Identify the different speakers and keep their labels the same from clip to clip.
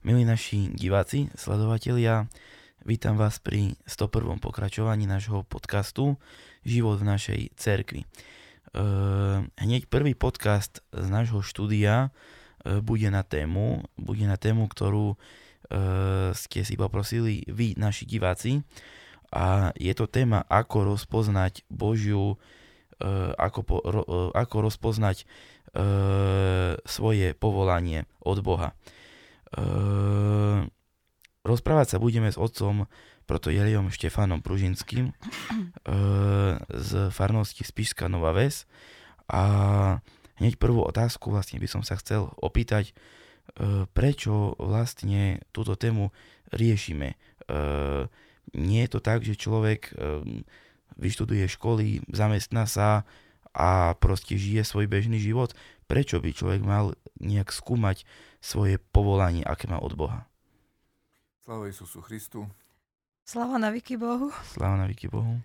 Speaker 1: Milí naši diváci, sledovatelia, vítam vás pri 101. pokračovaní nášho podcastu Život v našej cerkvi. Hneď prvý podcast z nášho štúdia bude na tému, bude na tému, ktorú ste si poprosili vy, naši diváci. A je to téma, ako rozpoznať Božiu, ako, po, ako rozpoznať svoje povolanie od Boha. Ehm, rozprávať sa budeme s otcom proto Jeliom Štefanom Pružinským ehm, z farnosti Spišská Nová Ves a hneď prvú otázku vlastne by som sa chcel opýtať, ehm, prečo vlastne túto tému riešime. Nie je to tak, že človek vyštuduje školy, zamestná sa a proste žije svoj bežný život. Prečo by človek mal nejak skúmať svoje povolanie, aké má od Boha.
Speaker 2: Sláva Isusu Christu.
Speaker 3: Sláva na Viki Bohu.
Speaker 1: Sláva na Viki Bohu.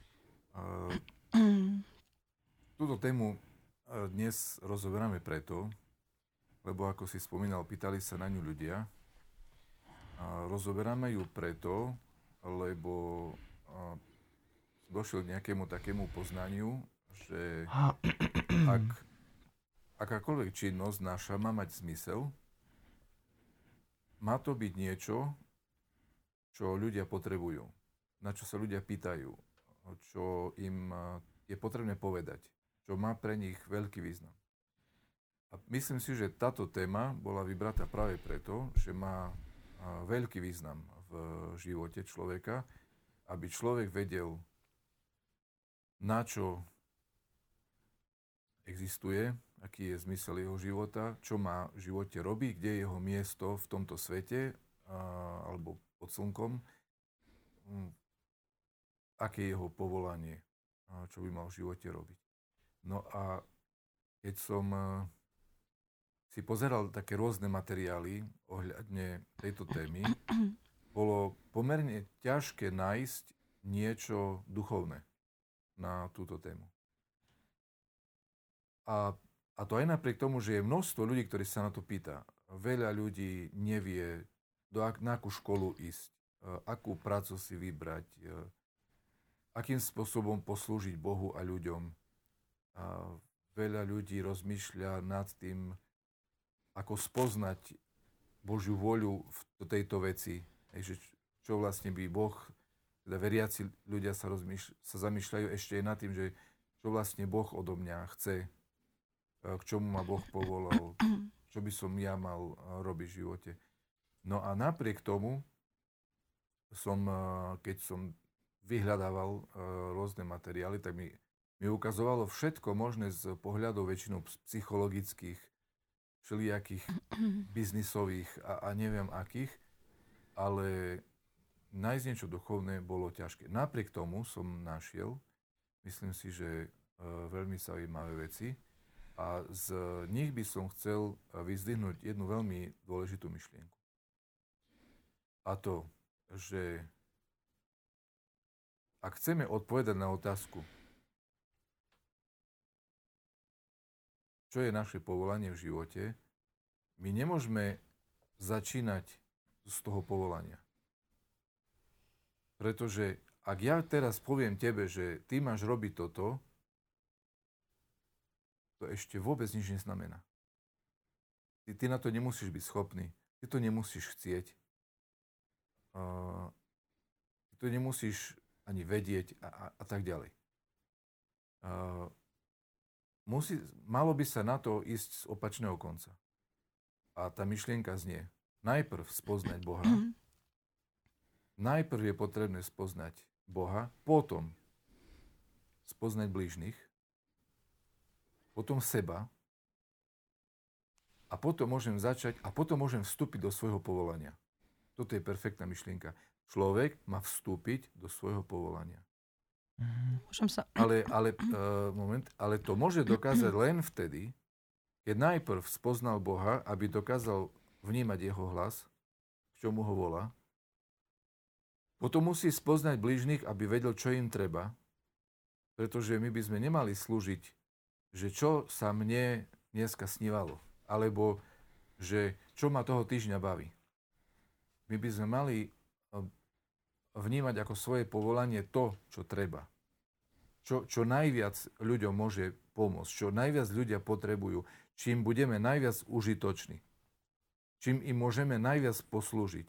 Speaker 2: Uh, túto tému dnes rozoberáme preto, lebo ako si spomínal, pýtali sa na ňu ľudia. A rozoberáme ju preto, lebo došiel k nejakému takému poznaniu, že ak akákoľvek činnosť naša má mať zmysel, má to byť niečo, čo ľudia potrebujú, na čo sa ľudia pýtajú, čo im je potrebné povedať, čo má pre nich veľký význam. A myslím si, že táto téma bola vybratá práve preto, že má veľký význam v živote človeka, aby človek vedel, na čo existuje, aký je zmysel jeho života, čo má v živote robiť, kde je jeho miesto v tomto svete alebo pod slnkom, hm, aké je jeho povolanie, čo by mal v živote robiť. No a keď som si pozeral také rôzne materiály ohľadne tejto témy, bolo pomerne ťažké nájsť niečo duchovné na túto tému. A a to aj napriek tomu, že je množstvo ľudí, ktorí sa na to pýta. Veľa ľudí nevie, do ak, na akú školu ísť, e, akú prácu si vybrať, e, akým spôsobom poslúžiť Bohu a ľuďom. A veľa ľudí rozmýšľa nad tým, ako spoznať Božiu voľu v tejto veci. Že čo vlastne by Boh, teda veriaci ľudia sa, rozmýšľ, sa zamýšľajú ešte aj nad tým, že čo vlastne Boh odo mňa chce k čomu ma Boh povolal, čo by som ja mal robiť v živote. No a napriek tomu som, keď som vyhľadával rôzne materiály, tak mi, mi ukazovalo všetko možné z pohľadov väčšinou psychologických, všelijakých biznisových a, a neviem akých, ale nájsť niečo duchovné bolo ťažké. Napriek tomu som našiel, myslím si, že veľmi zaujímavé veci. A z nich by som chcel vyzdvihnúť jednu veľmi dôležitú myšlienku. A to, že ak chceme odpovedať na otázku, čo je naše povolanie v živote, my nemôžeme začínať z toho povolania. Pretože ak ja teraz poviem tebe, že ty máš robiť toto, to ešte vôbec nič neznamená. Ty, ty na to nemusíš byť schopný. Ty to nemusíš chcieť. Uh, ty to nemusíš ani vedieť a, a, a tak ďalej. Uh, musí, malo by sa na to ísť z opačného konca. A tá myšlienka znie, najprv spoznať Boha, najprv je potrebné spoznať Boha, potom spoznať blížnych potom seba a potom môžem začať a potom môžem vstúpiť do svojho povolania. Toto je perfektná myšlienka. Človek má vstúpiť do svojho povolania.
Speaker 3: Môžem sa...
Speaker 2: Ale, ale, uh, moment, ale to môže dokázať len vtedy, keď najprv spoznal Boha, aby dokázal vnímať jeho hlas, k čomu ho volá. Potom musí spoznať blížnych, aby vedel, čo im treba, pretože my by sme nemali slúžiť že čo sa mne dneska snívalo. Alebo že čo ma toho týždňa baví. My by sme mali e, vnímať ako svoje povolanie to, čo treba. Čo, čo najviac ľuďom môže pomôcť, čo najviac ľudia potrebujú, čím budeme najviac užitoční, čím im môžeme najviac poslúžiť,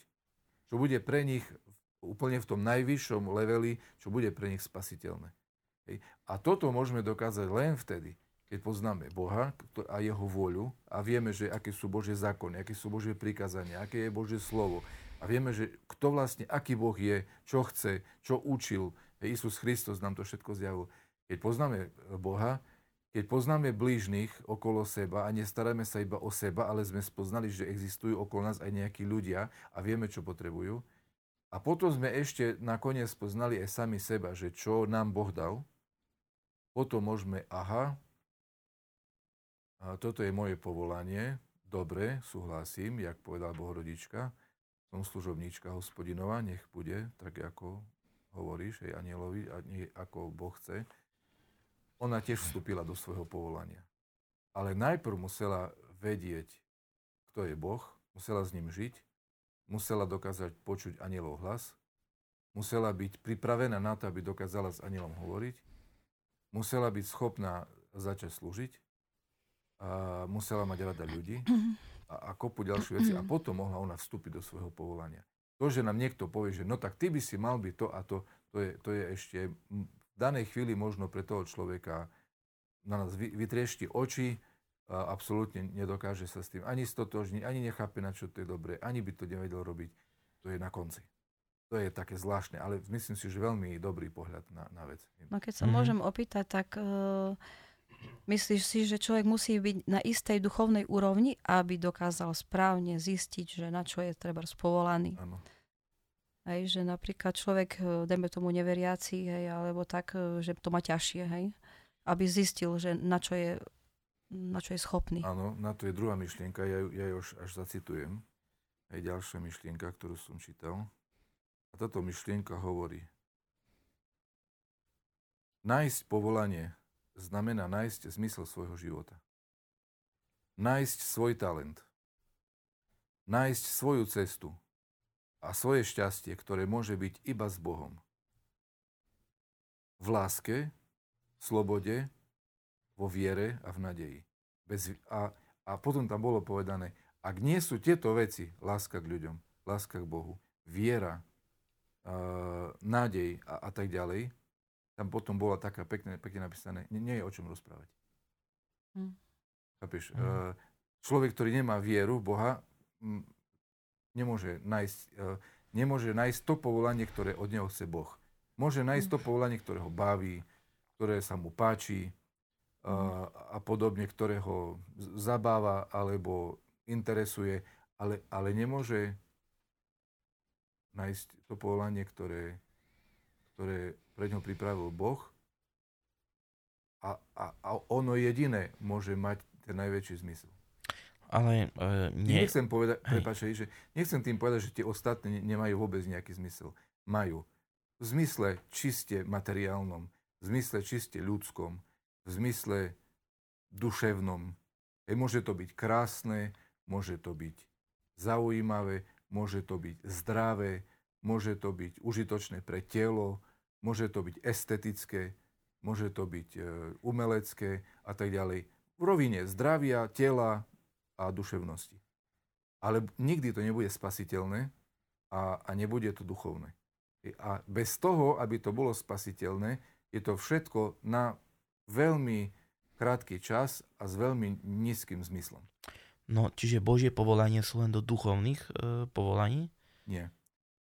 Speaker 2: čo bude pre nich úplne v tom najvyššom leveli, čo bude pre nich spasiteľné. A toto môžeme dokázať len vtedy, keď poznáme Boha a jeho vôľu a vieme, že aké sú Božie zákony, aké sú Božie prikázania, aké je Božie slovo. A vieme, že kto vlastne, aký Boh je, čo chce, čo učil. Isus Kristus nám to všetko zjavil. Keď poznáme Boha, keď poznáme blížnych okolo seba a nestaráme sa iba o seba, ale sme spoznali, že existujú okolo nás aj nejakí ľudia a vieme, čo potrebujú. A potom sme ešte nakoniec poznali aj sami seba, že čo nám Boh dal. Potom môžeme, aha, a toto je moje povolanie, dobre, súhlasím, jak povedal Bohorodička, som služobníčka hospodinova, nech bude tak, ako hovoríš, aj anielovi, a ako Boh chce. Ona tiež vstúpila do svojho povolania. Ale najprv musela vedieť, kto je Boh, musela s ním žiť, musela dokázať počuť anielov hlas, musela byť pripravená na to, aby dokázala s anielom hovoriť, musela byť schopná začať slúžiť a musela mať rada ľudí a, a kopu ďalšie veci a potom mohla ona vstúpiť do svojho povolania. To, že nám niekto povie, že no tak ty by si mal byť to a to, to je, to je ešte v danej chvíli možno pre toho človeka na nás vytriešti oči, a absolútne nedokáže sa s tým ani stotožniť, ani nechápe, na čo to je dobré, ani by to nevedel robiť. To je na konci. To je také zvláštne, ale myslím si, že veľmi dobrý pohľad na, na vec.
Speaker 3: No keď sa mm-hmm. môžem opýtať, tak uh, Myslíš si, že človek musí byť na istej duchovnej úrovni, aby dokázal správne zistiť, že na čo je treba spovolaný?
Speaker 2: Áno.
Speaker 3: Hej, že napríklad človek, e, dajme tomu neveriaci, hej, alebo tak, e, že to má ťažšie, hej, aby zistil, že na čo je, na čo je schopný.
Speaker 2: Áno, na to je druhá myšlienka, ja ju, ja ju až, až zacitujem. Aj ďalšia myšlienka, ktorú som čítal. A táto myšlienka hovorí. Nájsť povolanie znamená nájsť zmysel svojho života. Nájsť svoj talent. Nájsť svoju cestu a svoje šťastie, ktoré môže byť iba s Bohom. V láske, slobode, vo viere a v nadeji. Bez, a, a potom tam bolo povedané, ak nie sú tieto veci, láska k ľuďom, láska k Bohu, viera, uh, nádej a, a tak ďalej, tam potom bola taká pekne, pekne napísané, nie, nie je o čom rozprávať. Hm. Chápeš? Hm. Človek, ktorý nemá vieru v Boha, nemôže nájsť, e, nemôže nájsť to povolanie, ktoré od neho chce Boh. Môže nájsť to hm. povolanie, ktoré ho baví, ktoré sa mu páči a, hm. a podobne, ktoré ho zabáva alebo interesuje, ale, ale nemôže nájsť to povolanie, ktoré, ktoré pre ňo pripravil Boh a, a, a ono jediné môže mať ten najväčší zmysel.
Speaker 1: Ale uh, nie...
Speaker 2: Nechcem povedať, prepáčaj, že nechcem tým povedať, že tie ostatné nemajú vôbec nejaký zmysel. Majú. V zmysle čiste materiálnom, v zmysle čiste ľudskom, v zmysle duševnom. E, môže to byť krásne, môže to byť zaujímavé, môže to byť zdravé, môže to byť užitočné pre telo, môže to byť estetické, môže to byť e, umelecké a tak ďalej. V rovine zdravia, tela a duševnosti. Ale nikdy to nebude spasiteľné a, a nebude to duchovné. A bez toho, aby to bolo spasiteľné, je to všetko na veľmi krátky čas a s veľmi nízkym zmyslom.
Speaker 1: No, čiže Božie povolanie sú len do duchovných e, povolaní?
Speaker 2: Nie.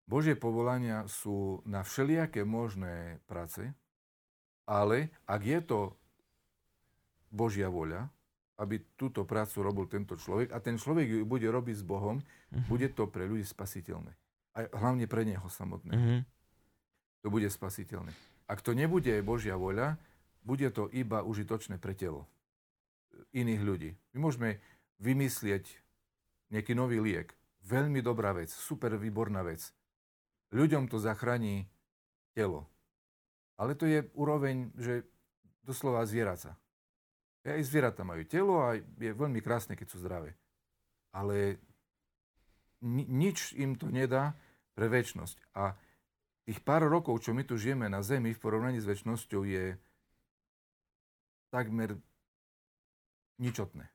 Speaker 2: Božie povolania sú na všelijaké možné práce, ale ak je to Božia voľa, aby túto prácu robil tento človek a ten človek ju bude robiť s Bohom, uh-huh. bude to pre ľudí spasiteľné. A hlavne pre neho samotného. Uh-huh. To bude spasiteľné. Ak to nebude Božia voľa, bude to iba užitočné pre telo iných ľudí. My môžeme vymyslieť nejaký nový liek. Veľmi dobrá vec, super výborná vec ľuďom to zachráni telo. Ale to je úroveň, že doslova zvieraca. Aj zvieratá majú telo a je veľmi krásne, keď sú zdravé. Ale nič im to nedá pre väčnosť. A tých pár rokov, čo my tu žijeme na Zemi v porovnaní s väčšnosťou je takmer ničotné.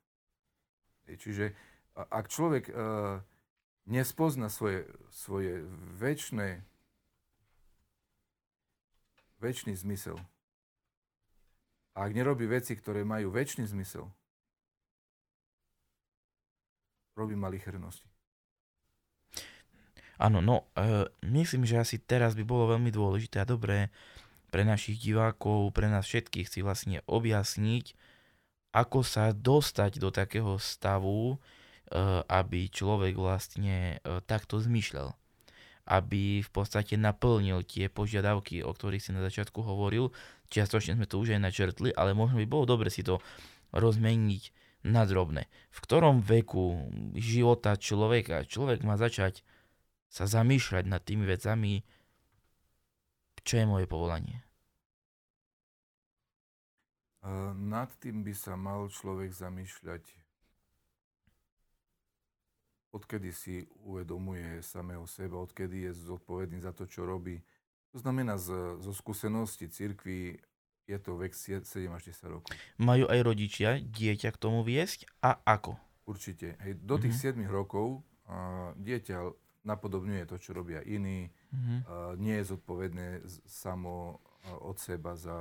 Speaker 2: Čiže ak človek uh, nespozna svoje, svoje väčšie väčší zmysel. A ak nerobí veci, ktoré majú väčší zmysel, robí malichernosti.
Speaker 1: Áno, no e, myslím, že asi teraz by bolo veľmi dôležité a dobré pre našich divákov, pre nás všetkých si vlastne objasniť, ako sa dostať do takého stavu, aby človek vlastne e, takto zmýšľal aby v podstate naplnil tie požiadavky, o ktorých si na začiatku hovoril. Čiastočne sme to už aj načrtli, ale možno by bolo dobre si to rozmeniť na drobné. V ktorom veku života človeka človek má začať sa zamýšľať nad tými vecami, čo je moje povolanie?
Speaker 2: Nad tým by sa mal človek zamýšľať odkedy si uvedomuje samého seba, odkedy je zodpovedný za to, čo robí. To znamená, z, zo skúsenosti cirkvi je to vek 7 až 10 rokov.
Speaker 1: Majú aj rodičia dieťa k tomu viesť a ako?
Speaker 2: Určite. Hej, do tých mm-hmm. 7 rokov a, dieťa napodobňuje to, čo robia iní. Mm-hmm. A, nie je zodpovedné samo od seba za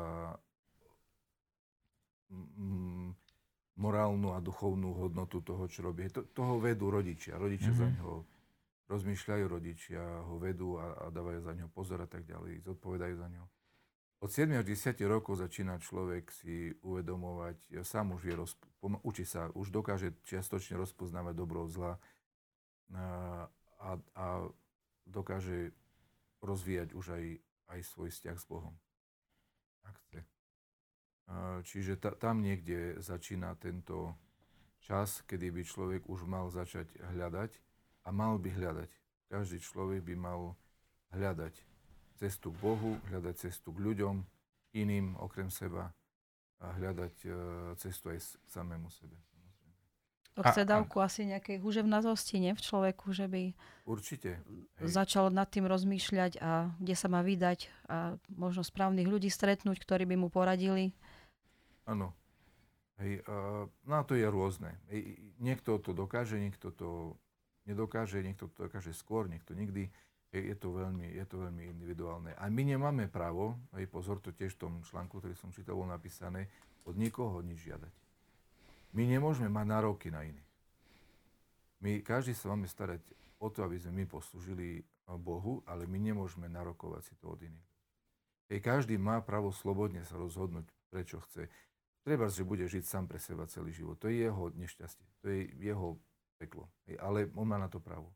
Speaker 2: mm, morálnu a duchovnú hodnotu toho, čo robí. To, toho vedú rodičia. Rodičia mm-hmm. za neho rozmýšľajú, rodičia ho vedú a, a dávajú za neho pozor a tak ďalej, zodpovedajú za neho. Od 7 až 10 rokov začína človek si uvedomovať, ja sám už vie, rozp- učí sa, už dokáže čiastočne rozpoznávať dobro od zla a, a, a dokáže rozvíjať už aj, aj svoj vzťah s Bohom. Ak chce. Čiže ta, tam niekde začína tento čas, kedy by človek už mal začať hľadať a mal by hľadať. Každý človek by mal hľadať cestu k Bohu, hľadať cestu k ľuďom, iným okrem seba a hľadať e, cestu aj samému sebe.
Speaker 3: To chce dávku asi nejakej húževnatosti, nie v človeku, že by
Speaker 2: Určite.
Speaker 3: Hej. začal nad tým rozmýšľať a kde sa má vydať a možno správnych ľudí stretnúť, ktorí by mu poradili.
Speaker 2: Áno. Hej, uh, no a to je rôzne. Hej, niekto to dokáže, niekto to nedokáže, niekto to dokáže skôr, niekto nikdy. Hej, je, to veľmi, je to veľmi individuálne. A my nemáme právo, hej, pozor, to tiež v tom článku, ktorý som čítal, bolo napísané, od nikoho nič žiadať. My nemôžeme mať nároky na iných. My, každý sa máme starať o to, aby sme my poslúžili Bohu, ale my nemôžeme narokovať si to od iných. Hej, každý má právo slobodne sa rozhodnúť, prečo chce. Treba, že bude žiť sám pre seba celý život. To je jeho nešťastie. To je jeho peklo. Ale on má na to právo.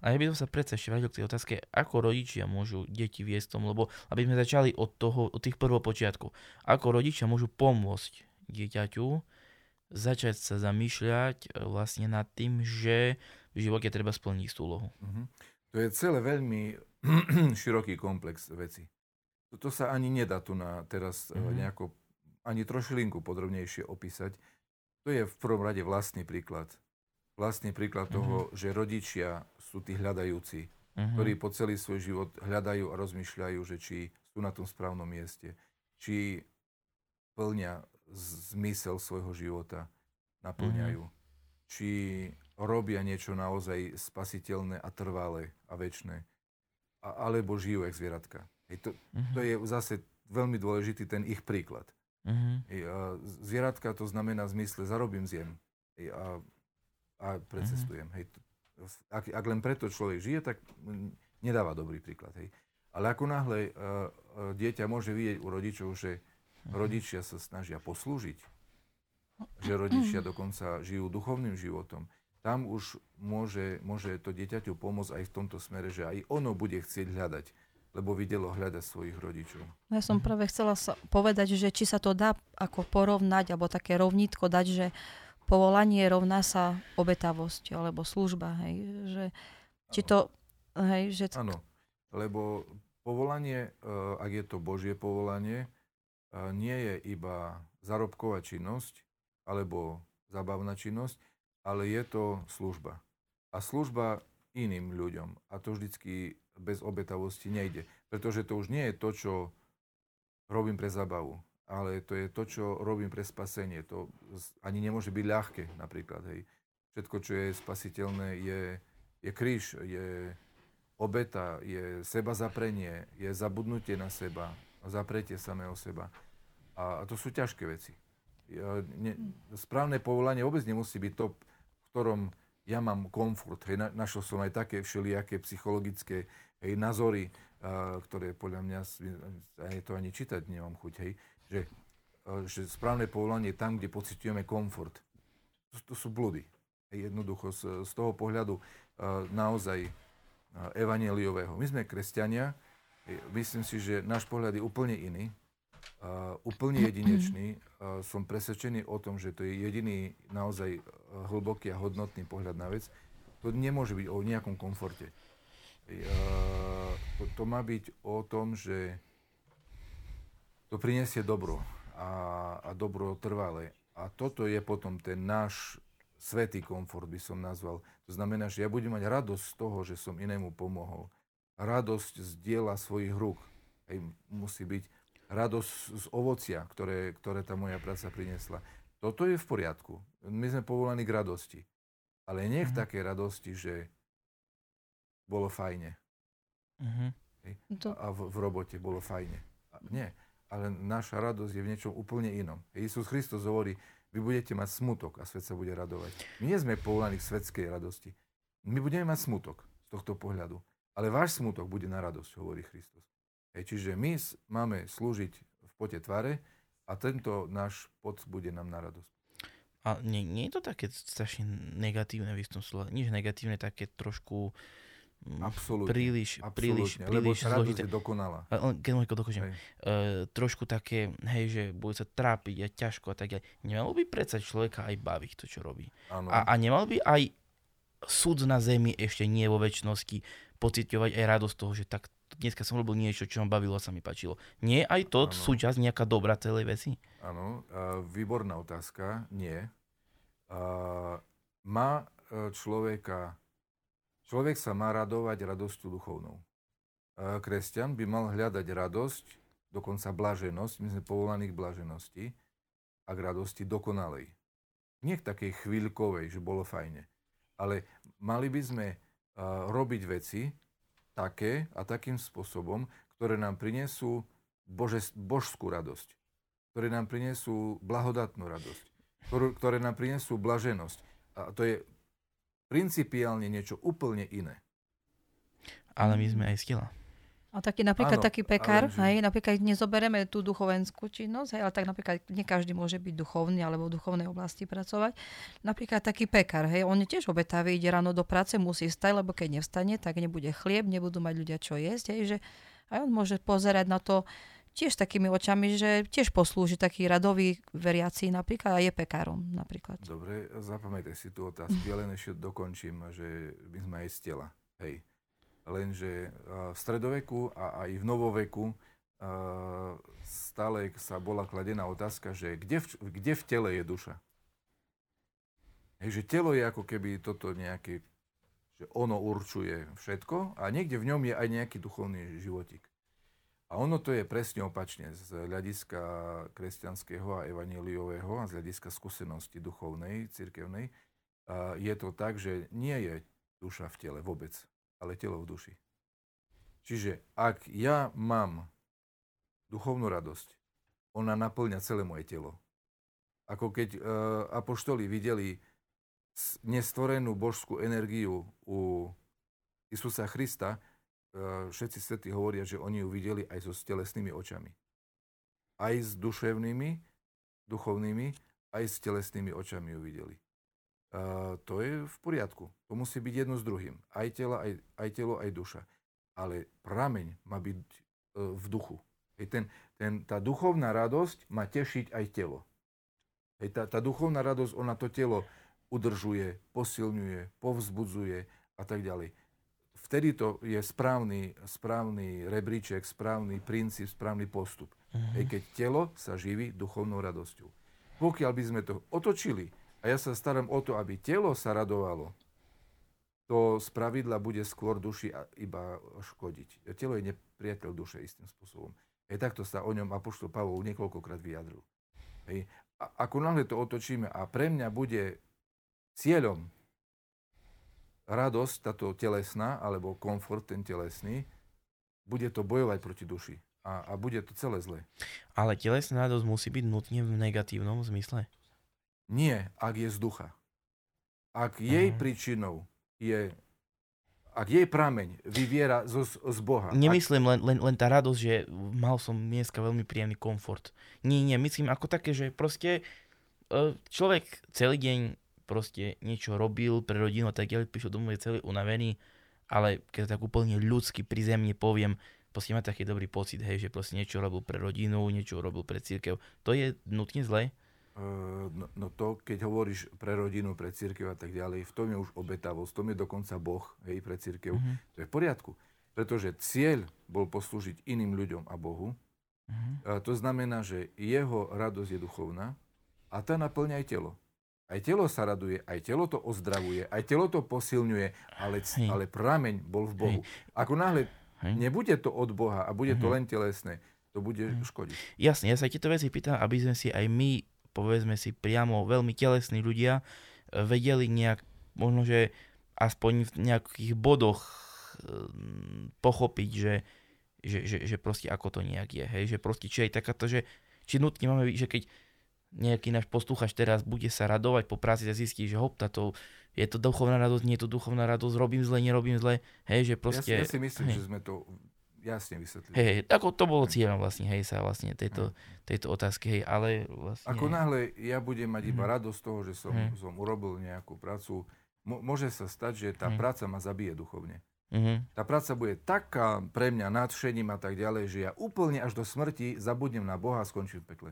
Speaker 1: A ja by som sa predsa ešte vrátil k tej otázke, ako rodičia môžu deti viesť tomu, lebo aby sme začali od, toho, od tých prvopočiatkov. Ako rodičia môžu pomôcť dieťaťu začať sa zamýšľať e, vlastne nad tým, že v živote treba splniť tú úlohu. Uh-huh.
Speaker 2: To je celé veľmi široký komplex veci. To sa ani nedá tu na teraz uh-huh. nejako ani trošilinku podrobnejšie opísať. To je v prvom rade vlastný príklad. Vlastný príklad uh-huh. toho, že rodičia sú tí hľadajúci, uh-huh. ktorí po celý svoj život hľadajú a rozmýšľajú, že či sú na tom správnom mieste, či plnia zmysel svojho života, naplňajú, uh-huh. či robia niečo naozaj spasiteľné a trvalé a a, alebo žijú jak zvieratka. Hej, to, uh-huh. to je zase veľmi dôležitý ten ich príklad. Uh-huh. Zvieratka to znamená v zmysle zarobím zjem a, a precestujem. Uh-huh. Hej. Ak, ak len preto človek žije, tak nedáva dobrý príklad. Hej. Ale ako náhle uh, dieťa môže vidieť u rodičov, že uh-huh. rodičia sa snažia poslúžiť, že rodičia dokonca žijú duchovným životom, tam už môže, môže to dieťaťu pomôcť aj v tomto smere, že aj ono bude chcieť hľadať lebo videlo hľadať svojich rodičov.
Speaker 3: No ja som práve chcela sa povedať, že či sa to dá ako porovnať, alebo také rovnítko dať, že povolanie rovná sa obetavosť alebo služba, hej, že či to, hej, že...
Speaker 2: Áno, lebo povolanie, e, ak je to Božie povolanie, e, nie je iba zarobková činnosť alebo zabavná činnosť, ale je to služba. a služba iným ľuďom. A to vždycky bez obetavosti nejde. Pretože to už nie je to, čo robím pre zabavu, ale to je to, čo robím pre spasenie. To ani nemôže byť ľahké napríklad. Hej. Všetko, čo je spasiteľné, je, je kríž, je obeta, je seba zaprenie, je zabudnutie na seba, zapretie samého seba. A, a to sú ťažké veci. Ja, ne, správne povolanie vôbec nemusí byť to, v ktorom ja mám komfort. Hej, na, našiel som aj také všelijaké psychologické hej, názory, ktoré podľa mňa, aj to ani čítať nemám chuť, hej, že, že správne povolanie je tam, kde pocitujeme komfort. To, to sú blúdy. Jednoducho z, z toho pohľadu naozaj evaneliového. My sme kresťania, myslím si, že náš pohľad je úplne iný, úplne jedinečný. Som presvedčený o tom, že to je jediný naozaj hlboký a hodnotný pohľad na vec. To nemôže byť o nejakom komforte. To, to má byť o tom, že to prinesie dobro a, a dobro trvalé. A toto je potom ten náš svetý komfort, by som nazval. To znamená, že ja budem mať radosť z toho, že som inému pomohol. Radosť z diela svojich rúk. Hej, musí byť radosť z ovocia, ktoré, ktoré tá moja práca priniesla. Toto je v poriadku. My sme povolaní k radosti. Ale nie k mm-hmm. takej radosti, že bolo fajne. Mm-hmm. Hej, a v, v robote bolo fajne. A nie. Ale naša radosť je v niečom úplne inom. Isus Kristus hovorí, vy budete mať smutok a svet sa bude radovať. My nie sme povolaní k svetskej radosti. My budeme mať smutok z tohto pohľadu. Ale váš smutok bude na radosť, hovorí Kristus. Hej, čiže my máme slúžiť v pote tvare a tento náš pot bude nám na radosť.
Speaker 1: A nie, nie je to také strašne negatívne v istom slove? Nič negatívne, také trošku
Speaker 2: Mm, absolútne.
Speaker 1: Príliš, absolútne, príliš,
Speaker 2: príliš zložité. je dokonalá.
Speaker 1: Keď môžem dokončím. Uh, trošku také, hej, že bude sa trápiť a ťažko a tak ďalej. Nemalo by predsa človeka aj baviť to, čo robí. A, a nemal by aj súd na zemi ešte nie vo väčšnosti pociťovať aj radosť toho, že tak dneska som robil niečo, čo ma bavilo a sa mi páčilo. Nie aj to ano. súčasť nejaká dobrá celej veci?
Speaker 2: Áno, uh, výborná otázka. Nie. Uh, má človeka Človek sa má radovať radosťou duchovnou. Kresťan by mal hľadať radosť, dokonca blaženosť, my sme povolaní k blaženosti a k radosti dokonalej. Nie k takej chvíľkovej, že bolo fajne. Ale mali by sme robiť veci také a takým spôsobom, ktoré nám prinesú bože, božskú radosť, ktoré nám prinesú blahodatnú radosť, ktoré nám prinesú blaženosť. A to je principiálne niečo úplne iné.
Speaker 1: Ale my sme aj z tela.
Speaker 3: A taký napríklad ano, taký pekár, že... hej, napríklad nezoberieme tú duchovenskú činnosť, hej, ale tak napríklad nie každý môže byť duchovný alebo v duchovnej oblasti pracovať. Napríklad taký pekár, hej, on je tiež obetavý, ide ráno do práce, musí stať, lebo keď nevstane, tak nebude chlieb, nebudú mať ľudia čo jesť, hej, že aj on môže pozerať na to, tiež takými očami, že tiež poslúži taký radový veriaci napríklad a je pekárom napríklad.
Speaker 2: Dobre, zapamätaj si tú otázku. Ja len ešte dokončím, že my sme aj z tela. Hej. Lenže v stredoveku a aj v novoveku stále sa bola kladená otázka, že kde v, kde v tele je duša? Hej, telo je ako keby toto nejaké, že ono určuje všetko a niekde v ňom je aj nejaký duchovný životik. A ono to je presne opačne z hľadiska kresťanského a evaneliového a z hľadiska skúsenosti duchovnej, cirkevnej. Je to tak, že nie je duša v tele vôbec, ale telo v duši. Čiže ak ja mám duchovnú radosť, ona naplňa celé moje telo. Ako keď uh, apoštoli videli nestvorenú božskú energiu u Isusa Krista, E, všetci svety hovoria, že oni ju videli aj so telesnými očami. Aj s duševnými, duchovnými, aj s telesnými očami ju videli. Uh, to je v poriadku. To musí byť jedno s druhým. Aj, tela, aj, aj telo, aj duša. Ale prameň má byť uh, v duchu. Hej, ten, ten, tá duchovná radosť má tešiť aj telo. Hej, tá, tá duchovná radosť, ona to telo udržuje, posilňuje, povzbudzuje a tak ďalej vtedy to je správny, správny rebríček, správny princíp, správny postup. Uh-huh. Hej, keď telo sa živí duchovnou radosťou. Pokiaľ by sme to otočili, a ja sa starám o to, aby telo sa radovalo, to z pravidla bude skôr duši iba škodiť. Telo je nepriateľ duše istým spôsobom. Hej, takto sa o ňom Apoštol Pavol niekoľkokrát vyjadril. Hej. A ako náhle to otočíme a pre mňa bude cieľom radosť, táto telesná, alebo komfort, ten telesný, bude to bojovať proti duši. A, a bude to celé zlé.
Speaker 1: Ale telesná radosť musí byť nutne v negatívnom zmysle?
Speaker 2: Nie, ak je z ducha. Ak jej uh-huh. príčinou je ak jej prameň vyviera z, z Boha.
Speaker 1: Nemyslím len, len, len tá radosť, že mal som dneska veľmi príjemný komfort. Nie, nie, myslím ako také, že proste e, človek celý deň proste niečo robil pre rodinu a tak ďalej, prišiel domov je celý unavený, ale keď tak úplne ľudsky prizemne poviem, proste má taký dobrý pocit, hej, že proste niečo robil pre rodinu, niečo robil pre církev. To je nutne zlé?
Speaker 2: no, no to, keď hovoríš pre rodinu, pre církev a tak ďalej, v tom je už obetavosť, v tom je dokonca Boh, hej, pre církev. Uh-huh. To je v poriadku. Pretože cieľ bol poslúžiť iným ľuďom a Bohu. Uh-huh. A to znamená, že jeho radosť je duchovná a tá naplňa aj telo. Aj telo sa raduje, aj telo to ozdravuje, aj telo to posilňuje, ale, ale prameň bol v Bohu. Ako náhle nebude to od Boha a bude to len telesné, to bude uh-huh. škodiť.
Speaker 1: Jasne, ja sa tieto veci pýtam, aby sme si aj my povedzme si priamo veľmi telesní ľudia, e, vedeli nejak, možno že aspoň v nejakých bodoch e, pochopiť, že, že, že, že proste ako to nejak je. Hej? Že proste či aj takáto, že či nutne máme, že keď nejaký náš poslúchač teraz bude sa radovať po práci a zistí, že hop, táto, je to duchovná radosť, nie je to duchovná radosť, robím zle, nerobím zle, hej, že proste...
Speaker 2: Ja si, ja si myslím, hej. že sme to jasne vysvetlili.
Speaker 1: Hej, ako to bolo cieľom vlastne, hej, sa vlastne tejto, tejto otázky, hej, ale vlastne...
Speaker 2: Ako náhle ja budem mať iba mm. radosť z toho, že som, mm. som urobil nejakú prácu, môže sa stať, že tá mm. práca ma zabije duchovne. Mm-hmm. Tá práca bude taká pre mňa nadšením a tak ďalej, že ja úplne až do smrti zabudnem na Boha a skončím v pekle.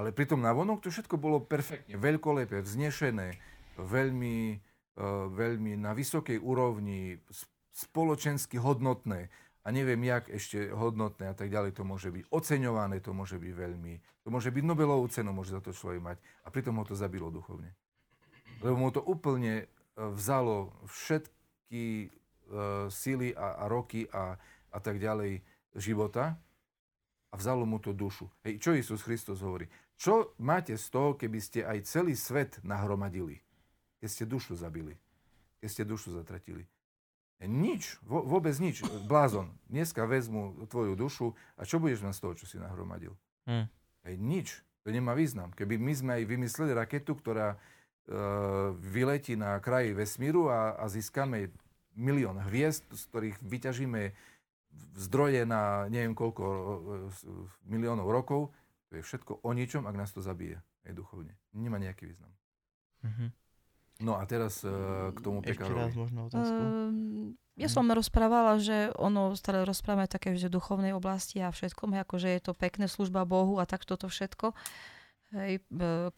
Speaker 2: Ale pritom na vonok to všetko bolo perfektne, veľkolepé, vznešené, veľmi, uh, veľmi na vysokej úrovni, spoločensky hodnotné a neviem, jak ešte hodnotné a tak ďalej to môže byť. Oceňované to môže byť veľmi. To môže byť Nobelovú cenu, môže za to človek mať. A pritom ho to zabilo duchovne. Lebo mu to úplne e, vzalo všetky uh, síly a, a roky a, a tak ďalej života a vzalo mu to dušu. Hej, čo Isus Kristus hovorí? Čo máte z toho, keby ste aj celý svet nahromadili? Keď ste dušu zabili. Keď ste dušu zatratili. Nič, vôbec nič. Blázon, dneska vezmu tvoju dušu a čo budeš mať z toho, čo si nahromadil? Hmm. Hej, nič. To nemá význam. Keby my sme aj vymysleli raketu, ktorá e, vyletí na kraji vesmíru a, a získame milión hviezd, z ktorých vyťažíme zdroje na neviem koľko e, miliónov rokov, to je všetko o ničom, ak nás to zabije aj duchovne. Nemá nejaký význam. Mm-hmm. No a teraz uh, k tomu pekárovi.
Speaker 1: Ešte raz možno otázku. Um,
Speaker 3: ja som hm. rozprávala, že ono stále rozprávame také, že duchovnej oblasti a všetkom, ako že je to pekné služba Bohu a tak toto všetko. Hej,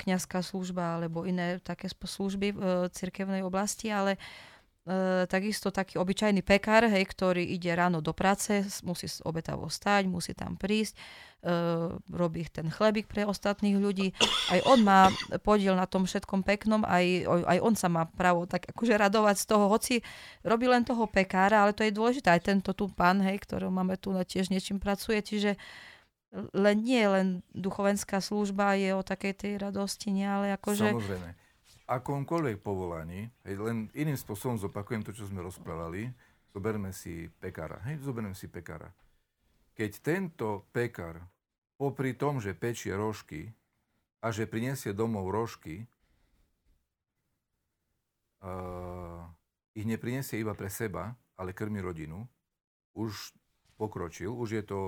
Speaker 3: kniazská služba alebo iné také služby v cirkevnej oblasti, ale uh, E, takisto taký obyčajný pekár, hej, ktorý ide ráno do práce, musí obetavo stať, musí tam prísť, e, robí ten chlebík pre ostatných ľudí. Aj on má podiel na tom všetkom peknom, aj, aj on sa má právo tak akože radovať z toho, hoci robí len toho pekára, ale to je dôležité. Aj tento tu pán, hej, ktorého máme tu, tiež niečím pracuje, čiže len nie len duchovenská služba je o takej tej radosti, nie, ale akože...
Speaker 2: Samozrejme akomkoľvek povolaní, hej, len iným spôsobom zopakujem to, čo sme rozprávali, zoberme si pekára. Hej, zoberme si pekára. Keď tento pekár popri tom, že pečie rožky a že prinesie domov rožky, uh, ich neprinesie iba pre seba, ale krmi rodinu, už pokročil, už je to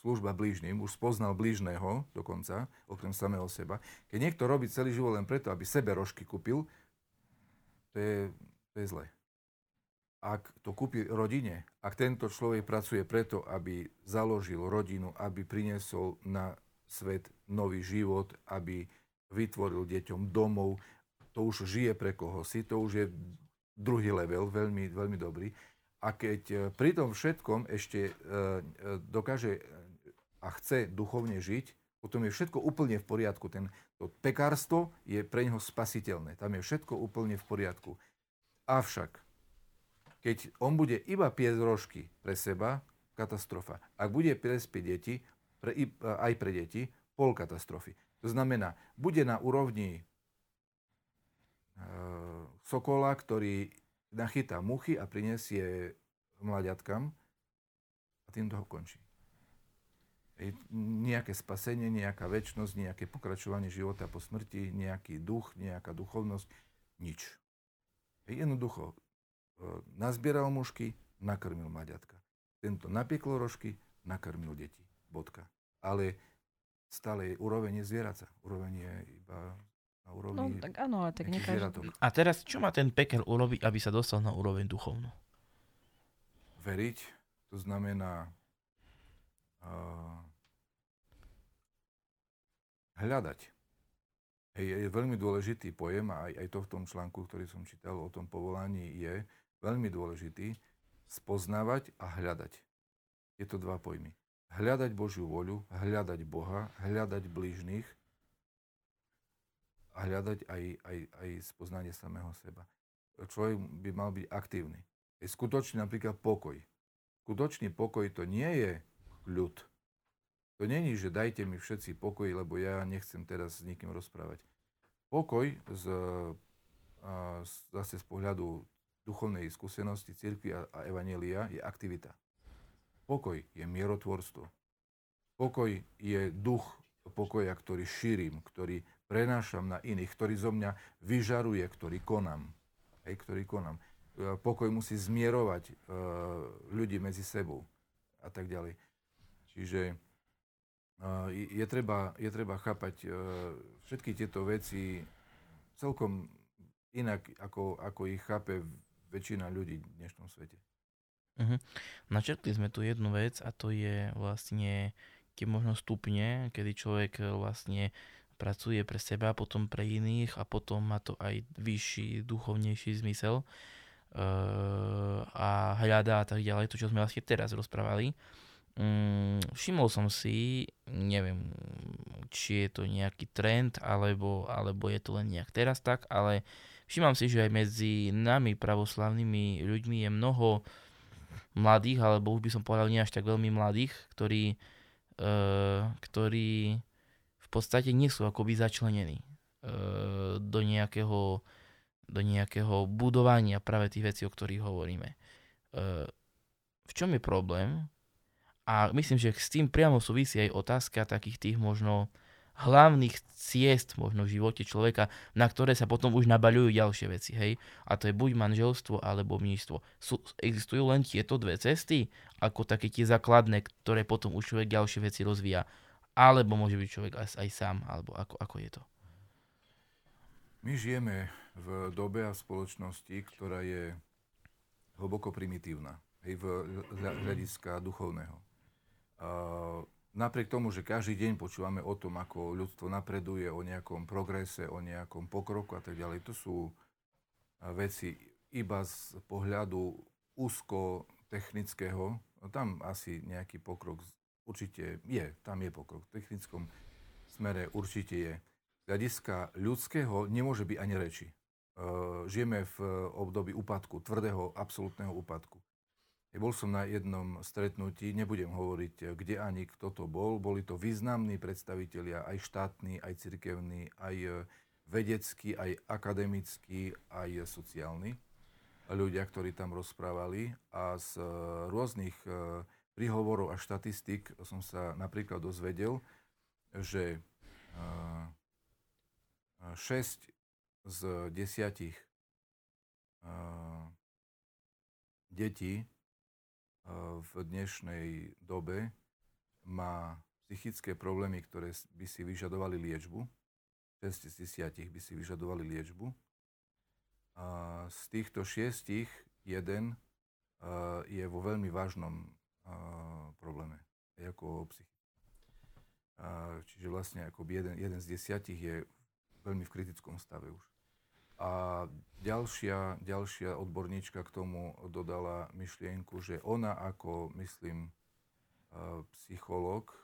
Speaker 2: služba blížnym, už spoznal blížneho dokonca, okrem samého seba. Keď niekto robí celý život len preto, aby sebe rožky kúpil, to je, to je zlé. Ak to kúpi rodine, ak tento človek pracuje preto, aby založil rodinu, aby priniesol na svet nový život, aby vytvoril deťom domov, to už žije pre koho si, to už je druhý level, veľmi, veľmi dobrý. A keď eh, pri tom všetkom ešte eh, eh, dokáže a chce duchovne žiť, potom je všetko úplne v poriadku. Ten, to pekárstvo je pre neho spasiteľné. Tam je všetko úplne v poriadku. Avšak, keď on bude iba piesť rožky pre seba, katastrofa. Ak bude piesť pre deti, pre, aj pre deti, pol katastrofy. To znamená, bude na úrovni e, sokola, ktorý nachytá muchy a prinesie mladiatkam a tým toho končí. Nejaké spasenie, nejaká väčšnosť, nejaké pokračovanie života po smrti, nejaký duch, nejaká duchovnosť, nič. Jednoducho, e, nazbieral mužky, nakrmil mladiatka. Tento napieklo rožky, nakrmil deti. Bodka. Ale stále je úroveň je zvieraca. Úroveň je iba na úrovni...
Speaker 3: No tak áno, ale tak nekážem.
Speaker 1: A teraz, čo má ten pekel urobiť, aby sa dostal na úroveň duchovnú?
Speaker 2: Veriť, to znamená uh, hľadať. Hej, je veľmi dôležitý pojem, a aj, aj to v tom článku, ktorý som čítal o tom povolaní, je veľmi dôležitý spoznávať a hľadať. Je to dva pojmy hľadať Božiu voľu, hľadať Boha, hľadať blížnych a hľadať aj, aj, aj spoznanie samého seba. Človek by mal byť aktívny. Je skutočný napríklad pokoj. Skutočný pokoj to nie je ľud. To není, že dajte mi všetci pokoj, lebo ja nechcem teraz s nikým rozprávať. Pokoj z, a, zase z pohľadu duchovnej skúsenosti cirkvi a, a evanelia je aktivita. Pokoj je mierotvorstvo. Pokoj je duch pokoja, ktorý šírim, ktorý prenášam na iných, ktorý zo mňa vyžaruje, ktorý konám. Hej, ktorý konám. E, pokoj musí zmierovať uh, ľudí medzi sebou a tak ďalej. Čiže je, treba, je treba chápať uh, všetky tieto veci celkom inak, ako, ako ich chápe väčšina ľudí v dnešnom svete.
Speaker 1: Uh-huh. Načrtli sme tu jednu vec a to je vlastne tie možno stupne, kedy človek e, vlastne pracuje pre seba, potom pre iných a potom má to aj vyšší, duchovnejší zmysel uh, a hľadá a tak ďalej, to čo sme vlastne teraz rozprávali. Um, všimol som si, neviem, či je to nejaký trend, alebo, alebo je to len nejak teraz tak, ale všímam si, že aj medzi nami, pravoslavnými ľuďmi, je mnoho mladých, alebo už by som povedal nie až tak veľmi mladých, ktorí, uh, ktorí v podstate nie sú akoby začlenení uh, do nejakého do nejakého budovania práve tých vecí, o ktorých hovoríme. Uh, v čom je problém? A myslím, že s tým priamo súvisí aj otázka takých tých možno hlavných ciest možno v živote človeka, na ktoré sa potom už nabaľujú ďalšie veci, hej. A to je buď manželstvo alebo mníštvo. Sú, existujú len tieto dve cesty, ako také tie základné, ktoré potom už človek ďalšie veci rozvíja. Alebo môže byť človek aj, aj sám, alebo ako, ako je to?
Speaker 2: My žijeme v dobe a spoločnosti, ktorá je hlboko primitívna, hej, v hľadiska duchovného. Uh, napriek tomu, že každý deň počúvame o tom, ako ľudstvo napreduje, o nejakom progrese, o nejakom pokroku a tak ďalej, to sú veci iba z pohľadu úzko technického. No tam asi nejaký pokrok určite je, tam je pokrok. V technickom smere určite je. Z hľadiska ľudského nemôže byť ani reči. Žijeme v období úpadku, tvrdého, absolútneho úpadku. Bol som na jednom stretnutí, nebudem hovoriť, kde ani kto to bol. Boli to významní predstavitelia, aj štátni, aj cirkevní, aj eh, vedeckí, aj akademickí, aj sociálni ľudia, ktorí tam rozprávali. A z eh, rôznych príhovorov a štatistik som sa napríklad dozvedel, že 6 z 10 detí v dnešnej dobe má psychické problémy, ktoré by si vyžadovali liečbu. 6 z 10 by si vyžadovali liečbu. A z týchto šiestich jeden je vo veľmi vážnom probléme, ako psychický. Čiže vlastne akoby jeden, jeden z desiatich je veľmi v kritickom stave už. A ďalšia, ďalšia odborníčka k tomu dodala myšlienku, že ona ako, myslím, e, psychológ e,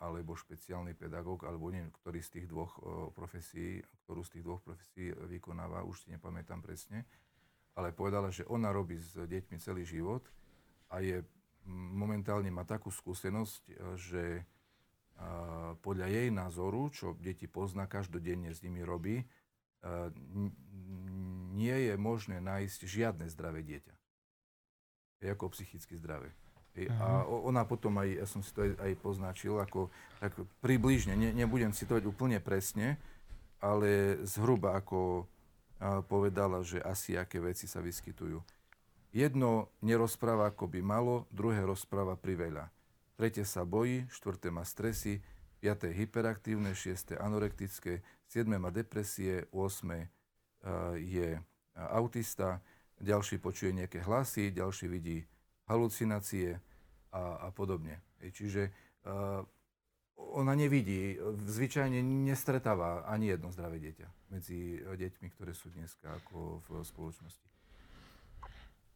Speaker 2: alebo špeciálny pedagóg, alebo neviem, ktorý z tých dvoch e, profesí, ktorú z tých dvoch profesí vykonáva, už si nepamätám presne, ale povedala, že ona robí s deťmi celý život a je momentálne má takú skúsenosť, že podľa jej názoru, čo deti pozná, každodenne s nimi robí, nie je možné nájsť žiadne zdravé dieťa. Je ako psychicky zdravé. A ona potom aj, ja som si to aj, aj poznačil, ako tak približne, ne, nebudem citovať úplne presne, ale zhruba ako povedala, že asi aké veci sa vyskytujú. Jedno nerozpráva ako by malo, druhé rozpráva priveľa. Tretie sa bojí, štvrté má stresy, piaté hyperaktívne, šiesté anorektické, siedme má depresie, 8 je autista, ďalší počuje nejaké hlasy, ďalší vidí halucinácie a, a podobne. Čiže uh, ona nevidí, zvyčajne nestretáva ani jedno zdravé dieťa medzi deťmi, ktoré sú dneska ako v spoločnosti.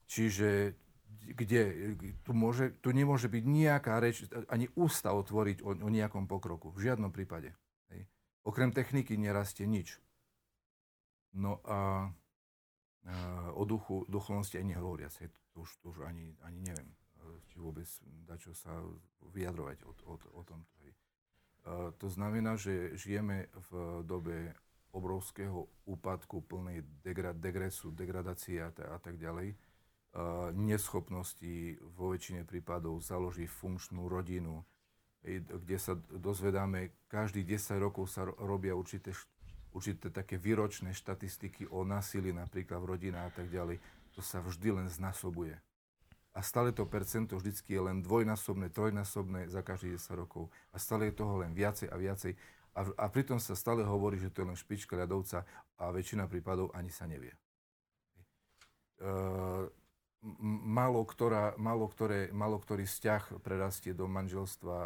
Speaker 2: Čiže kde tu, môže, tu nemôže byť nejaká reč, ani ústa otvoriť o, o nejakom pokroku. V žiadnom prípade. Okrem techniky nerastie nič. No a, a o duchu, duchovnosti ani nehovoriac. Hej. To už, to už ani, ani neviem, či vôbec dá čo sa vyjadrovať o, o, o tomto. A, to znamená, že žijeme v dobe obrovského úpadku, plnej degra, degresu, degradácie a, a tak ďalej neschopnosti vo väčšine prípadov založiť funkčnú rodinu, kde sa dozvedáme, každých 10 rokov sa robia určité, určité také výročné štatistiky o násilí napríklad v rodinách a tak ďalej. To sa vždy len znásobuje. A stále to percento vždycky je len dvojnásobné, trojnásobné za každých 10 rokov. A stále je toho len viacej a viacej. A, a pritom sa stále hovorí, že to je len špička ľadovca a väčšina prípadov ani sa nevie. Uh, malo, ktorá, malo, ktoré, malo ktorý vzťah prerastie do manželstva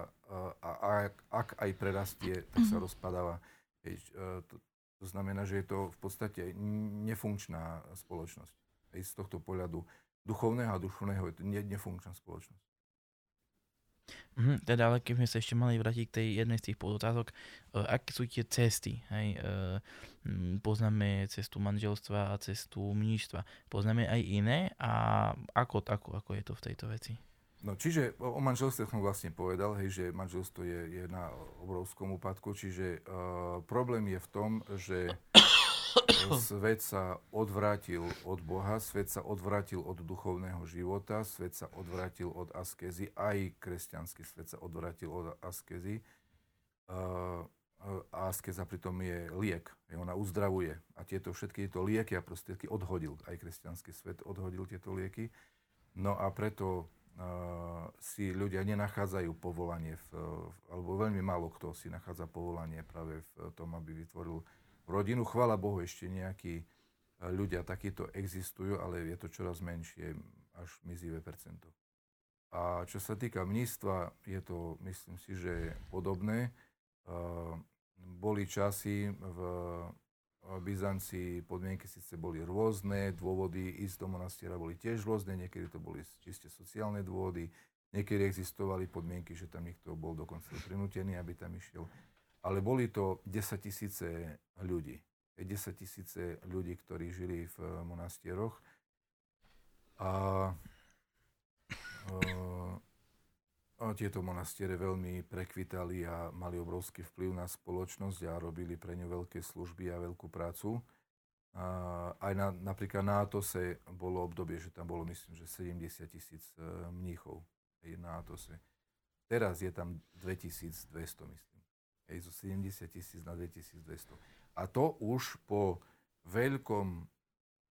Speaker 2: a ak, ak aj prerastie, tak sa mhm. rozpadáva. Hej, to, to znamená, že je to v podstate nefunkčná spoločnosť. Z tohto pohľadu duchovného a duchovného je to nefunkčná spoločnosť.
Speaker 1: Mhm, teda ale keby sme sa ešte mali vrátiť k tej jednej z tých podotázok, uh, aké sú tie cesty? Hej? Uh, poznáme cestu manželstva a cestu mníštva. Poznáme aj iné a ako, ako, ako je to v tejto veci?
Speaker 2: No, čiže o, o manželstve som vlastne povedal, hej, že manželstvo je, je na obrovskom úpadku, čiže uh, problém je v tom, že svet sa odvrátil od Boha, svet sa odvrátil od duchovného života, svet sa odvrátil od askezy, aj kresťanský svet sa odvrátil od askezy. A askeza pritom je liek, ona uzdravuje. A tieto všetky tieto lieky a prostriedky odhodil, aj kresťanský svet odhodil tieto lieky. No a preto si ľudia nenachádzajú povolanie, v, alebo veľmi málo kto si nachádza povolanie práve v tom, aby vytvoril rodinu. Chvala Bohu, ešte nejakí e, ľudia takíto existujú, ale je to čoraz menšie, až mizivé percento. A čo sa týka mníctva, je to, myslím si, že podobné. E, boli časy v Byzancii, podmienky síce boli rôzne, dôvody ísť do monastiera boli tiež rôzne, niekedy to boli čiste sociálne dôvody, niekedy existovali podmienky, že tam niekto bol dokonca prinútený, aby tam išiel ale boli to 10 tisíce ľudí. 10 tisíce ľudí, ktorí žili v monastieroch. A, a tieto monastiere veľmi prekvitali a mali obrovský vplyv na spoločnosť a robili pre ňu veľké služby a veľkú prácu. A aj na, napríklad na Atose bolo obdobie, že tam bolo myslím, že 70 tisíc e, mníchov na Atose. Teraz je tam 2200, myslím hej, zo 70 tisíc na 2200. A to už po veľkom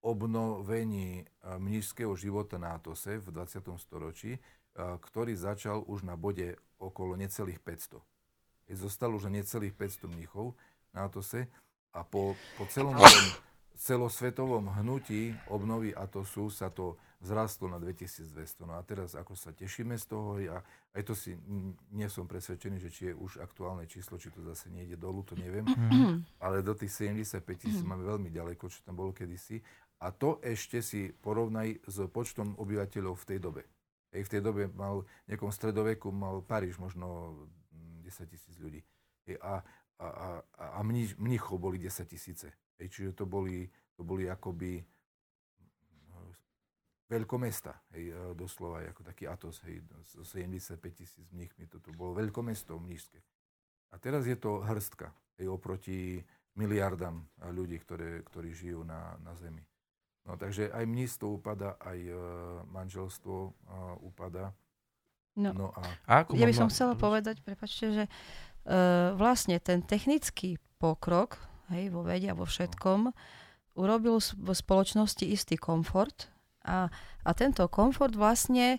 Speaker 2: obnovení mnížského života na Atose v 20. storočí, ktorý začal už na bode okolo necelých 500. Hej, zostalo už necelých 500 mníchov na Atose a po, po celom celosvetovom hnutí obnovy Atosu sa to vzrastlo na 2200. No a teraz ako sa tešíme z toho, ja aj to si nie som presvedčený, že či je už aktuálne číslo, či to zase nejde dolu, to neviem. Mm. Ale do tých 75 tisíc mm. máme veľmi ďaleko, čo tam bolo kedysi. A to ešte si porovnaj s počtom obyvateľov v tej dobe. Ej, v tej dobe mal, v nejakom stredoveku mal Paríž možno 10 tisíc ľudí. Ej, a, a, a, a mnichov boli 10 tisíce. Ej, čiže to boli, to boli akoby veľkomesta, hej, doslova, ako taký Atos, hej, 75 tisíc mníchmi, toto bolo veľkomesto mnížské. A teraz je to hrstka, hej, oproti miliardám ľudí, ktoré, ktorí žijú na, na Zemi. No takže aj mníctvo upada, aj uh, manželstvo uh, upada.
Speaker 3: No, no a... a ako ja by som chcela povedať, prepačte, že uh, vlastne ten technický pokrok hej, vo vede a vo všetkom urobil v spoločnosti istý komfort a, a tento komfort vlastne e,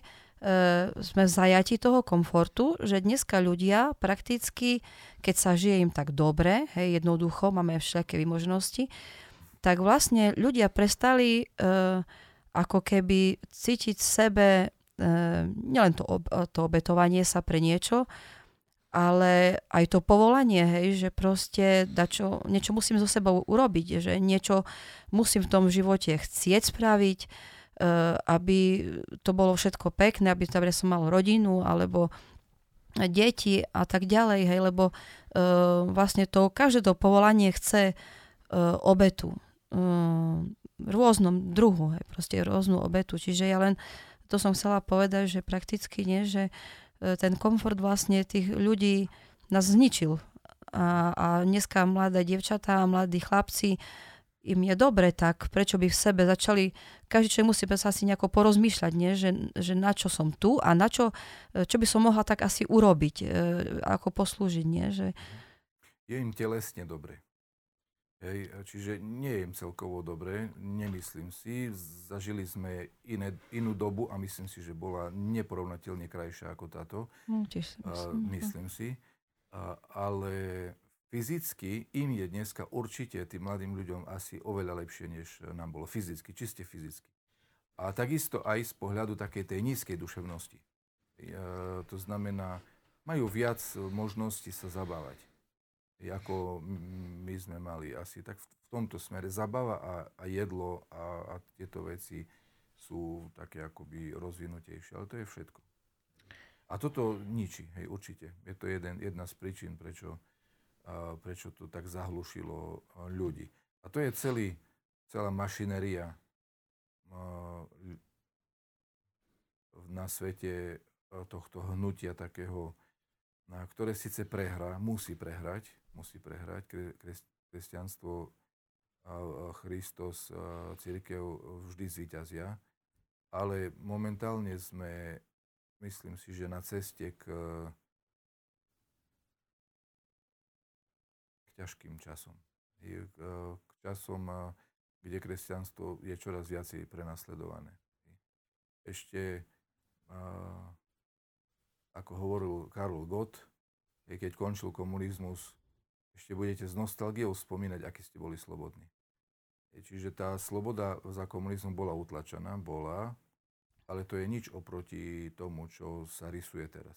Speaker 3: sme v zajati toho komfortu, že dneska ľudia prakticky, keď sa žije im tak dobre, hej, jednoducho, máme všelijaké možnosti, tak vlastne ľudia prestali uh, ako keby cítiť v sebe uh, nielen to, ob, to obetovanie sa pre niečo, ale aj to povolanie, hej, že proste dačo, niečo musím so sebou urobiť, že niečo musím v tom živote chcieť spraviť, uh, aby to bolo všetko pekné, aby tam som mal rodinu alebo deti a tak ďalej, hej, lebo uh, vlastne to, každé to povolanie chce uh, obetu rôznom druhu, hej, proste rôznu obetu. Čiže ja len, to som chcela povedať, že prakticky nie, že e, ten komfort vlastne tých ľudí nás zničil. A, a dneska mladé devčatá a mladí chlapci im je dobre, tak prečo by v sebe začali, každý človek musí sa asi nejako porozmýšľať, nie? Že, že na čo som tu a na čo, e, čo by som mohla tak asi urobiť, e, ako poslúžiť, nie? Že...
Speaker 2: Je im telesne dobre. Hej, čiže nie je im celkovo dobre, nemyslím si. Zažili sme iné, inú dobu a myslím si, že bola neporovnateľne krajšia ako táto.
Speaker 3: No, tiež
Speaker 2: myslím. Uh, myslím si. Uh, ale fyzicky im je dneska určite tým mladým ľuďom asi oveľa lepšie, než nám bolo fyzicky, čiste fyzicky. A takisto aj z pohľadu takej tej nízkej duševnosti. Uh, to znamená, majú viac možností sa zabávať ako my sme mali asi. Tak v tomto smere zabava a, a jedlo a, a tieto veci sú také akoby rozvinutejšie. Ale to je všetko. A toto ničí, hej, určite. Je to jeden, jedna z príčin, prečo, a, prečo to tak zahlušilo ľudí. A to je celý, celá mašinéria a, na svete tohto hnutia takého, ktoré síce prehrá, musí prehrať, musí prehrať. Kresťanstvo a Christos církev vždy zvíťazia. Ale momentálne sme, myslím si, že na ceste k, k ťažkým časom. K, k časom, kde kresťanstvo je čoraz viacej prenasledované. Ešte, ako hovoril Karol Gott, keď končil komunizmus, ešte budete s nostalgiou spomínať, aký ste boli slobodní. Čiže tá sloboda za komunizmu bola utlačená, bola, ale to je nič oproti tomu, čo sa rysuje teraz.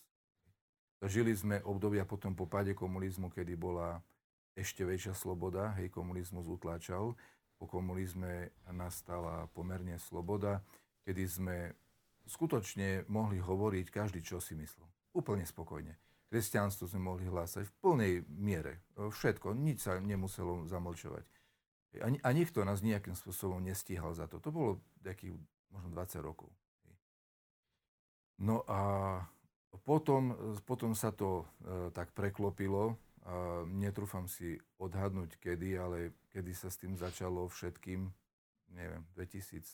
Speaker 2: Zažili sme obdobia potom po páde komunizmu, kedy bola ešte väčšia sloboda, hej, komunizmus utláčal. Po komunizme nastala pomerne sloboda, kedy sme skutočne mohli hovoriť každý, čo si myslel. Úplne spokojne. Kresťanstvo sme mohli hlásať v plnej miere. Všetko, nič sa nemuselo zamlčovať. A, a nikto nás nejakým spôsobom nestíhal za to. To bolo takých možno 20 rokov. No a potom, potom sa to e, tak preklopilo. A netrúfam si odhadnúť kedy, ale kedy sa s tým začalo všetkým, neviem, 2000,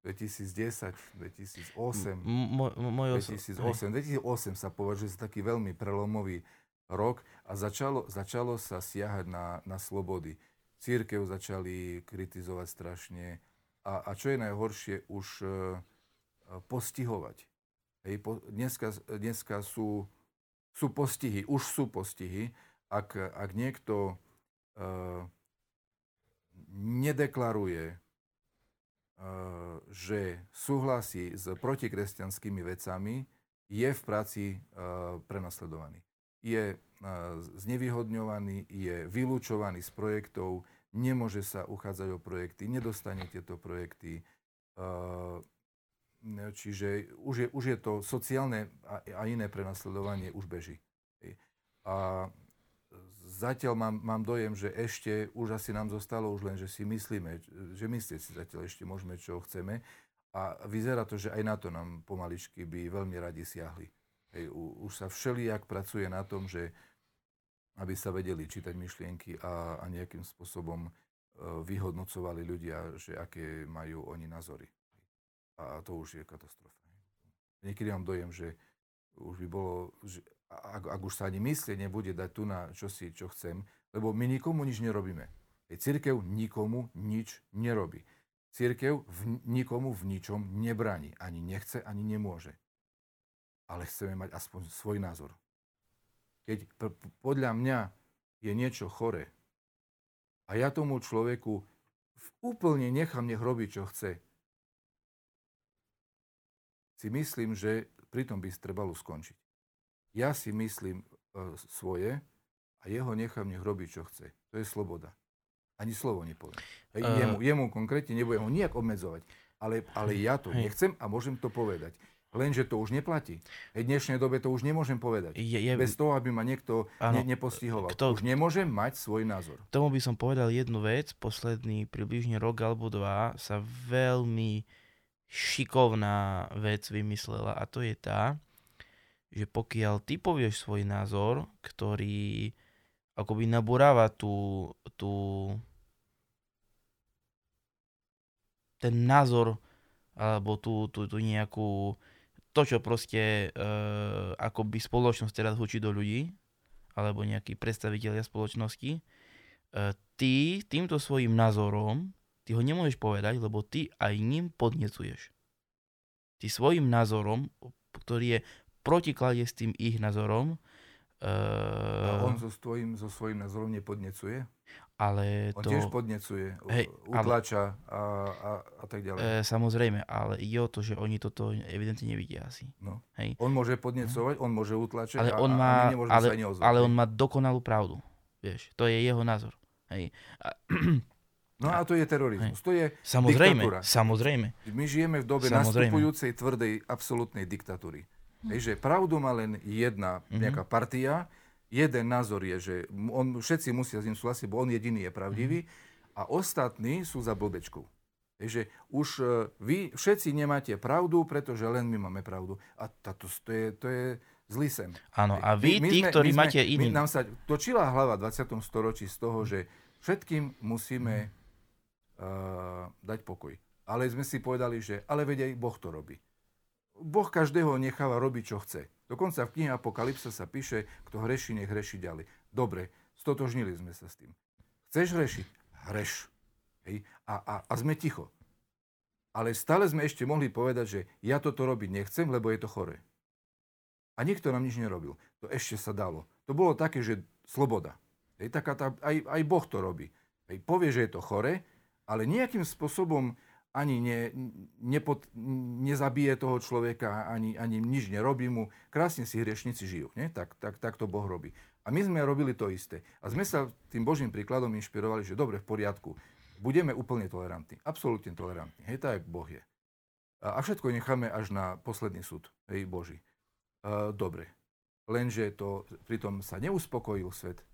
Speaker 2: 2010, 2008, mo, moj 2008, 2008 sa považuje za taký veľmi prelomový rok a začalo, začalo sa siahať na, na slobody. Církev začali kritizovať strašne a, a čo je najhoršie, už uh, postihovať. Hej, po, dneska, dneska sú, sú postihy, už sú postihy, ak, ak niekto uh, nedeklaruje že súhlasí s protikresťanskými vecami, je v práci eh, prenasledovaný. Je eh, znevýhodňovaný, je vylúčovaný z projektov, nemôže sa uchádzať o projekty, nedostane tieto projekty. Čiže už je, už je to sociálne a iné prenasledovanie už beží. A zatiaľ mám, mám dojem, že ešte už asi nám zostalo už len, že si myslíme, že myslieť si zatiaľ ešte môžeme, čo chceme. A vyzerá to, že aj na to nám pomaličky by veľmi radi siahli. Hej, už sa všelijak pracuje na tom, že aby sa vedeli čítať myšlienky a, a nejakým spôsobom e, vyhodnocovali ľudia, že aké majú oni názory. A to už je katastrofa. Niekedy mám dojem, že už by bolo, že ak, ak už sa ani myslieť nebude dať tu na čosi, čo chcem, lebo my nikomu nič nerobíme. Církev nikomu nič nerobí. Církev v, nikomu v ničom nebráni. Ani nechce, ani nemôže. Ale chceme mať aspoň svoj názor. Keď p- podľa mňa je niečo chore a ja tomu človeku úplne nechám, nech robí, čo chce, si myslím, že pritom by trebalo skončiť. Ja si myslím e, svoje a jeho nechám, nech robí, čo chce. To je sloboda. Ani slovo nepoviem. Hej, uh, jemu, jemu konkrétne nebudem ho nijak obmedzovať. Ale, ale ja to hej. nechcem a môžem to povedať. Lenže to už neplatí. V dnešnej dobe to už nemôžem povedať. Je, je, Bez toho, aby ma niekto ne, nepostihoval. Kto, už nemôžem mať svoj názor.
Speaker 1: Tomu by som povedal jednu vec. Posledný približne rok alebo dva sa veľmi šikovná vec vymyslela a to je tá, že pokiaľ ty povieš svoj názor, ktorý akoby naburáva tú, tú ten názor alebo tú, tú, tú nejakú to, čo proste e, akoby spoločnosť teraz hučí do ľudí, alebo nejakí predstavitelia spoločnosti, e, ty týmto svojim názorom, ty ho nemôžeš povedať, lebo ty aj ním podnecuješ. Ty svojim názorom, ktorý je protikladie s tým ich názorom,
Speaker 2: a on so, svojím, so svojím názorom nepodnecuje?
Speaker 1: ale
Speaker 2: On
Speaker 1: to...
Speaker 2: tiež podnecuje, hej, utlača ale, a, a, a tak ďalej.
Speaker 1: E, samozrejme, ale ide o to, že oni toto evidentne nevidia asi.
Speaker 2: No. Hej. On môže podnecovať, on môže utlačať
Speaker 1: ale on má, a, a ale, sa ale on má dokonalú pravdu. Vieš, to je jeho názor. Hej. A,
Speaker 2: no a to je terorizmus. Hej. To je
Speaker 1: samozrejme,
Speaker 2: diktatúra.
Speaker 1: Samozrejme.
Speaker 2: My žijeme v dobe samozrejme. nastupujúcej tvrdej absolútnej diktatúry. Hej, že pravdu má len jedna mm-hmm. nejaká partia, jeden názor je, že on, všetci musia s ním súhlasiť, bo on jediný je pravdivý mm. a ostatní sú za blbečkou. Takže už uh, vy všetci nemáte pravdu, pretože len my máme pravdu. A táto, to, je, to je zlý sen.
Speaker 1: Áno, a vy, my, tí, sme, ktorí my máte iný...
Speaker 2: Nám sa točila hlava v 20. storočí z toho, že všetkým musíme uh, dať pokoj. Ale sme si povedali, že ale vedia, Boh to robí. Boh každého necháva robiť, čo chce. Dokonca v knihe Apokalypsa sa píše, kto hreší, nech hreší ďalej. Dobre, stotožnili sme sa s tým. Chceš hrešiť? Hreš. Hej? A, a, a sme ticho. Ale stále sme ešte mohli povedať, že ja toto robiť nechcem, lebo je to chore. A nikto nám nič nerobil. To ešte sa dalo. To bolo také, že sloboda. Hej, taká tá, aj, aj Boh to robí. Hej, povie, že je to chore, ale nejakým spôsobom ani ne, nepod, nezabije toho človeka, ani, ani nič nerobí mu. Krásne si hriešnici žijú. Nie? Tak, tak, tak to Boh robí. A my sme robili to isté. A sme sa tým Božím príkladom inšpirovali, že dobre, v poriadku, budeme úplne tolerantní. Absolútne tolerantní. Hej, tak Boh je. A, všetko necháme až na posledný súd. Hej, Boží. A, dobre. Lenže to pritom sa neuspokojil svet.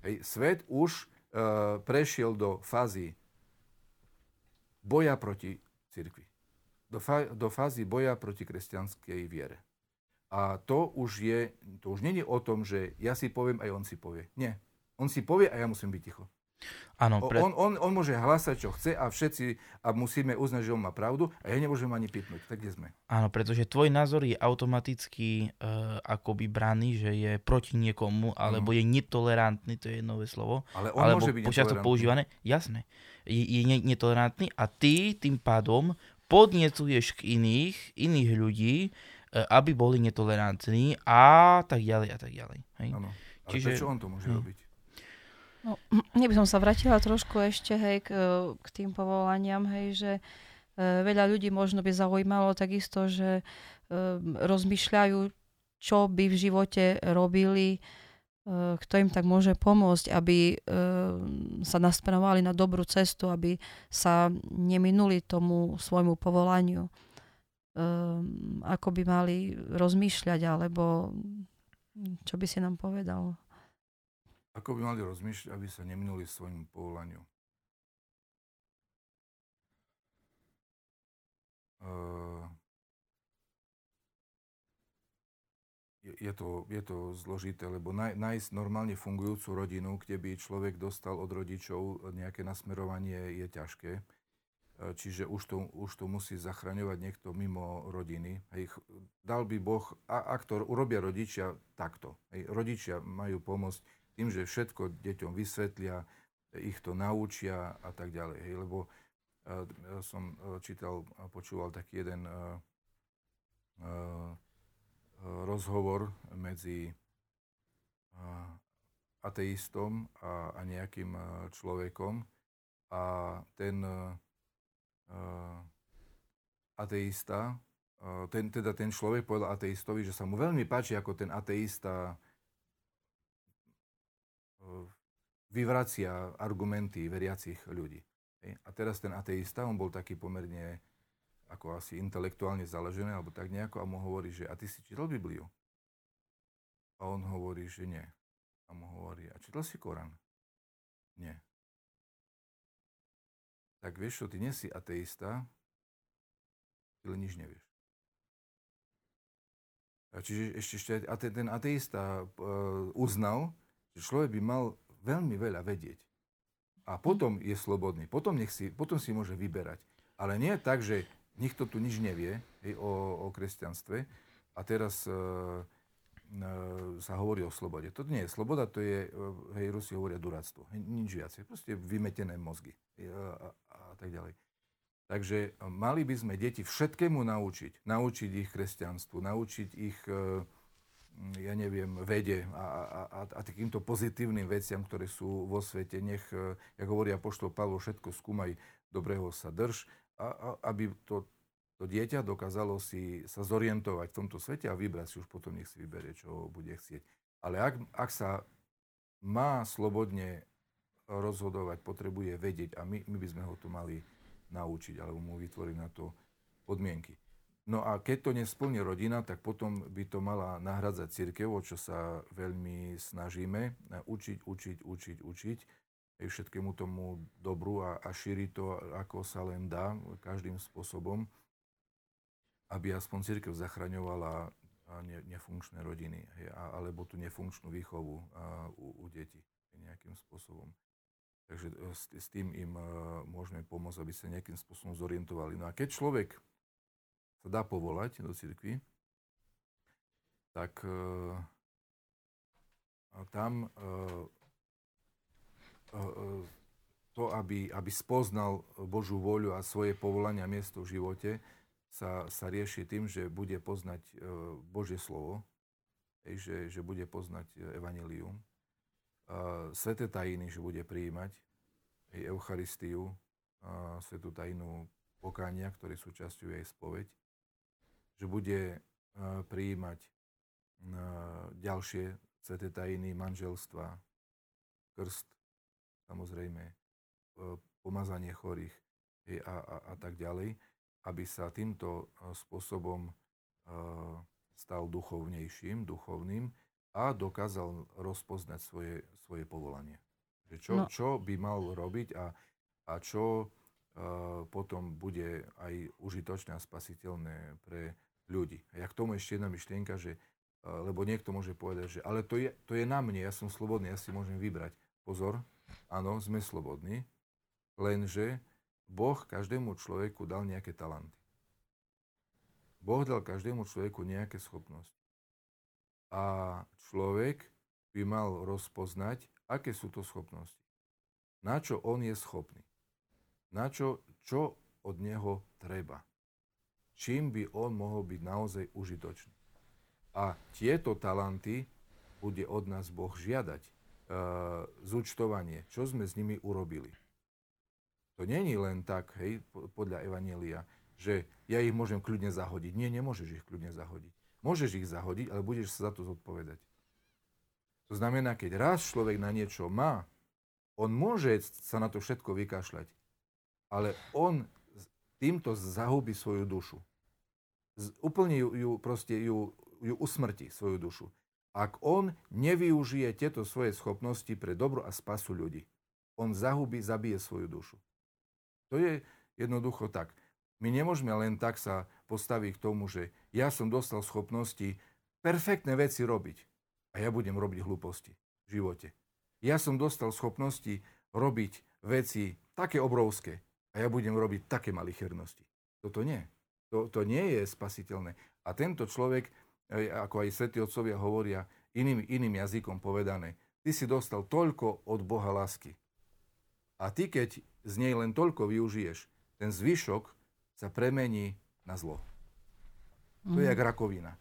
Speaker 2: Hej, svet už uh, prešiel do fázy boja proti cirkvi. Do, fa- do fázy boja proti kresťanskej viere. A to už je, to už není o tom, že ja si poviem, aj on si povie. Nie. On si povie a ja musím byť ticho.
Speaker 1: Áno,
Speaker 2: pre... on, on, on môže hlásať, čo chce a všetci a musíme uznať, že on má pravdu a ja nemôžem ani pipnúť. Tak kde sme?
Speaker 1: Áno, pretože tvoj názor je automaticky uh, akoby braný, že je proti niekomu, alebo mm. je netolerantný, to je nové slovo.
Speaker 2: Ale on alebo môže byť
Speaker 1: používané. Jasné je, je netolerantný a ty tým pádom podnecuješ k iných, iných ľudí, e, aby boli netolerantní a tak ďalej a tak ďalej. Hej?
Speaker 2: Ano. Ale Čiže, prečo on to môže hm. robiť?
Speaker 3: No, by som sa vrátila trošku ešte hej, k, k tým povolaniam, hej, že e, veľa ľudí možno by zaujímalo takisto, že e, rozmýšľajú, čo by v živote robili, kto im tak môže pomôcť, aby eh, sa nasmerovali na dobrú cestu, aby sa neminuli tomu svojmu povolaniu, eh, ako by mali rozmýšľať, alebo čo by si nám povedal?
Speaker 2: Ako by mali rozmýšľať, aby sa neminuli svojmu povolaniu? Uh, je, to, je to zložité, lebo naj, nájsť normálne fungujúcu rodinu, kde by človek dostal od rodičov nejaké nasmerovanie, je ťažké. E, čiže už to, už to musí zachraňovať niekto mimo rodiny. Hej, dal by Boh, a, ak to urobia rodičia, takto. Hej, rodičia majú pomôcť tým, že všetko deťom vysvetlia, ich to naučia a tak ďalej. Hej, lebo uh, som uh, čítal a počúval taký jeden uh, uh, rozhovor medzi ateistom a, nejakým uh, človekom a ten uh, uh, ateista, ten, teda ten človek povedal ateistovi, že sa mu veľmi páči, ako ten ateista vyvracia argumenty veriacich ľudí. A teraz ten ateista, on bol taký pomerne ako asi intelektuálne založený, alebo tak nejako, a mu hovorí, že a ty si čítal Bibliu? A on hovorí, že nie. A mu hovorí, a čítal si Korán? Nie tak vieš čo, ty nie si ateista, ty len nič nevieš. A čiže ešte, ešte ate, ten ateista uh, uznal, že človek by mal veľmi veľa vedieť. A potom je slobodný. Potom, nech si, potom si môže vyberať. Ale nie tak, že nikto tu nič nevie hej, o, o kresťanstve a teraz uh, sa hovorí o slobode. To nie je sloboda, to je, hej, Rusi hovoria duráctvo. Nič viacej. Proste vymetené mozgy. A, a tak ďalej. Takže e, mali by sme deti všetkému naučiť. Naučiť ich kresťanstvu, naučiť ich, e, ja neviem, vede a, a, a, a takýmto pozitívnym veciam, ktoré sú vo svete. Nech, e, jak hovoria poštol Pavlo, všetko skúmaj, dobrého sa drž, a, a, aby to, to dieťa dokázalo si sa zorientovať v tomto svete a vybrať si už potom, nech si vyberie, čo bude chcieť. Ale ak, ak sa má slobodne rozhodovať, potrebuje vedieť a my, my by sme ho tu mali naučiť alebo mu vytvoriť na to podmienky. No a keď to nesplní rodina, tak potom by to mala nahradzať církev, o čo sa veľmi snažíme. Učiť, učiť, učiť, učiť. Aj všetkému tomu dobru a, a šíriť to, ako sa len dá, každým spôsobom, aby aspoň církev zachraňovala ne, nefunkčné rodiny, hej, alebo tú nefunkčnú výchovu a, u, u detí nejakým spôsobom. Takže e, s, s tým im e, môžeme pomôcť, aby sa nejakým spôsobom zorientovali. No a keď človek sa dá povolať do cirkvi, tak uh, tam uh, uh, to, aby, aby spoznal Božú voľu a svoje povolania miesto v živote, sa, sa rieši tým, že bude poznať uh, Božie slovo, že, že bude poznať evanelium, sveté tajiny, že bude prijímať aj Eucharistiu, svetú tajinu pokánia, ktoré sú časťou jej spoveď, že bude prijímať ďalšie sveté tajiny manželstva, krst, samozrejme, e, pomazanie chorých a, a, a tak ďalej, aby sa týmto spôsobom stal duchovnejším, duchovným a dokázal rozpoznať svoje, svoje povolanie. Čo, no. čo by mal robiť a, a čo potom bude aj užitočné a spasiteľné pre ľudí. A ja k tomu ešte jedna myšlienka, že, lebo niekto môže povedať, že ale to je, to je na mne, ja som slobodný, ja si môžem vybrať. Pozor, áno, sme slobodní, lenže Boh každému človeku dal nejaké talenty. Boh dal každému človeku nejaké schopnosti a človek by mal rozpoznať, aké sú to schopnosti. Na čo on je schopný. Na čo, čo od neho treba. Čím by on mohol byť naozaj užitočný. A tieto talenty bude od nás Boh žiadať. E, zúčtovanie, čo sme s nimi urobili. To není len tak, hej, podľa Evanielia, že ja ich môžem kľudne zahodiť. Nie, nemôžeš ich kľudne zahodiť. Môžeš ich zahodiť, ale budeš sa za to zodpovedať. To znamená, keď raz človek na niečo má, on môže sa na to všetko vykašľať, ale on týmto zahubí svoju dušu. Úplne ju, ju, proste ju, ju usmrtí, svoju dušu. Ak on nevyužije tieto svoje schopnosti pre dobro a spasu ľudí. On zahubí, zabije svoju dušu. To je jednoducho tak. My nemôžeme len tak sa postaviť k tomu, že ja som dostal schopnosti perfektné veci robiť a ja budem robiť hlúposti v živote. Ja som dostal schopnosti robiť veci také obrovské a ja budem robiť také malichernosti. Toto nie. To, to nie je spasiteľné. A tento človek, ako aj svätí otcovia hovoria, iným, iným jazykom povedané, ty si dostal toľko od Boha lásky. A ty, keď z nej len toľko využiješ, ten zvyšok sa premení na zlo. To je mhm. jak rakovina.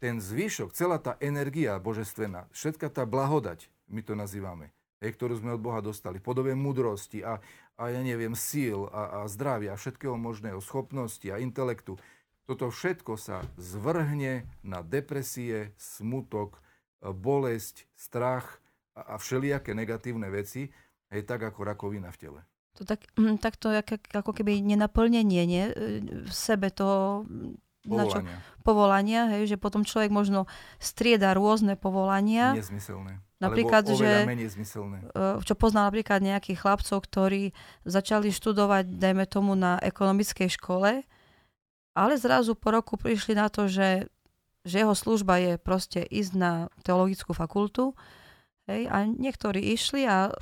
Speaker 2: Ten zvyšok, celá tá energia božestvená, všetka tá blahodať, my to nazývame, hej, ktorú sme od Boha dostali, podobe múdrosti a, a ja neviem, síl a, a zdravia a všetkého možného, schopnosti a intelektu, toto všetko sa zvrhne na depresie, smutok, bolesť, strach a, všelijaké negatívne veci, hej, tak ako rakovina v tele.
Speaker 3: To tak, hm, tak to je ako keby nenaplnenie nie? v sebe toho
Speaker 2: povolania. Čo,
Speaker 3: povolania, hej, že potom človek možno strieda rôzne povolania.
Speaker 2: Nezmyselné.
Speaker 3: Napríklad, že. E, čo poznal napríklad nejakých chlapcov, ktorí začali študovať, dajme tomu, na ekonomickej škole, ale zrazu po roku prišli na to, že, že jeho služba je proste ísť na teologickú fakultu, Hej, a niektorí išli a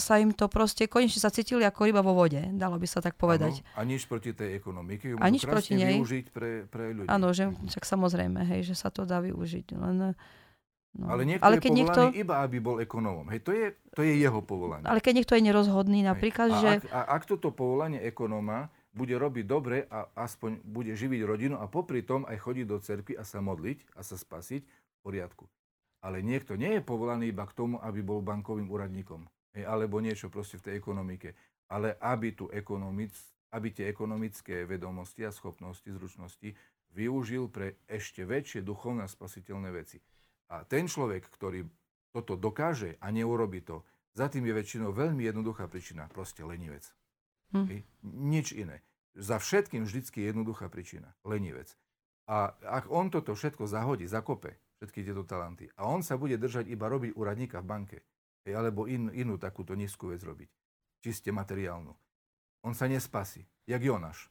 Speaker 3: sa im to proste, konečne sa cítili ako ryba vo vode, dalo by sa tak povedať.
Speaker 2: Ano, a nič proti tej ekonomike, ju
Speaker 3: a nič proti nej.
Speaker 2: využiť pre, pre ľudí.
Speaker 3: Áno, že však samozrejme, hej, že sa to dá využiť. Len,
Speaker 2: no. Ale niekto Ale keď je niekto... iba, aby bol ekonómom. Hej, to je, to je jeho povolanie.
Speaker 3: Ale keď niekto je nerozhodný napríklad,
Speaker 2: hej.
Speaker 3: a že...
Speaker 2: Ak, a ak toto povolanie ekonóma bude robiť dobre a aspoň bude živiť rodinu a popri tom aj chodiť do cerky a sa modliť a sa spasiť, v poriadku. Ale niekto nie je povolaný iba k tomu, aby bol bankovým úradníkom. Hej, alebo niečo proste v tej ekonomike. Ale aby, tu ekonomic, aby tie ekonomické vedomosti a schopnosti, zručnosti využil pre ešte väčšie duchovné a spasiteľné veci. A ten človek, ktorý toto dokáže a neurobi to, za tým je väčšinou veľmi jednoduchá príčina. Proste lenivec. Hm. Nič iné. Za všetkým vždycky je jednoduchá príčina. Lenivec. A ak on toto všetko zahodí, zakope, všetky tieto talenty. A on sa bude držať iba robiť úradníka v banke. Alebo in, inú takúto nízku vec robiť. Čiste materiálnu. On sa nespasí. Jak Jonáš.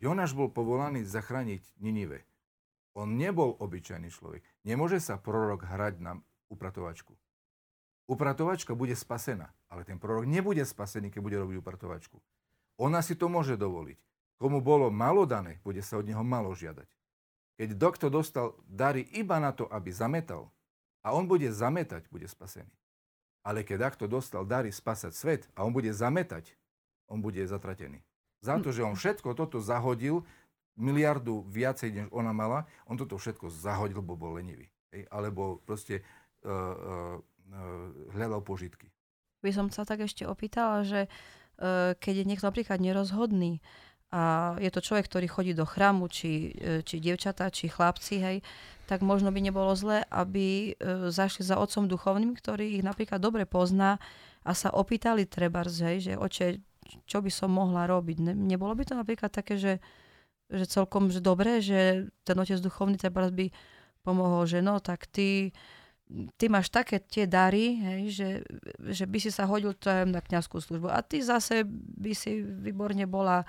Speaker 2: Jonáš bol povolaný zachrániť Ninive. On nebol obyčajný človek. Nemôže sa prorok hrať na upratovačku. Upratovačka bude spasená, ale ten prorok nebude spasený, keď bude robiť upratovačku. Ona si to môže dovoliť. Komu bolo malo dané, bude sa od neho malo žiadať. Keď doktor dostal dary iba na to, aby zametal, a on bude zametať, bude spasený. Ale keď takto dostal dary spasať svet a on bude zametať, on bude zatratený. Za to, že on všetko toto zahodil, miliardu viacej, než ona mala, on toto všetko zahodil, bo bol lenivý. Hej? Alebo proste uh, uh, hľadal požitky.
Speaker 3: By som sa tak ešte opýtala, že uh, keď je niekto napríklad nerozhodný, a je to človek, ktorý chodí do chrámu, či, e, či dievčatá, či chlapci, hej, tak možno by nebolo zle, aby e, zašli za otcom duchovným, ktorý ich napríklad dobre pozná a sa opýtali treba, hej, že oče, čo by som mohla robiť. Ne, nebolo by to napríklad také, že, že celkom že dobre, že ten otec duchovný treba by pomohol, že no, tak ty, ty máš také tie dary, hej, že, že by si sa hodil na kniazskú službu a ty zase by si výborne bola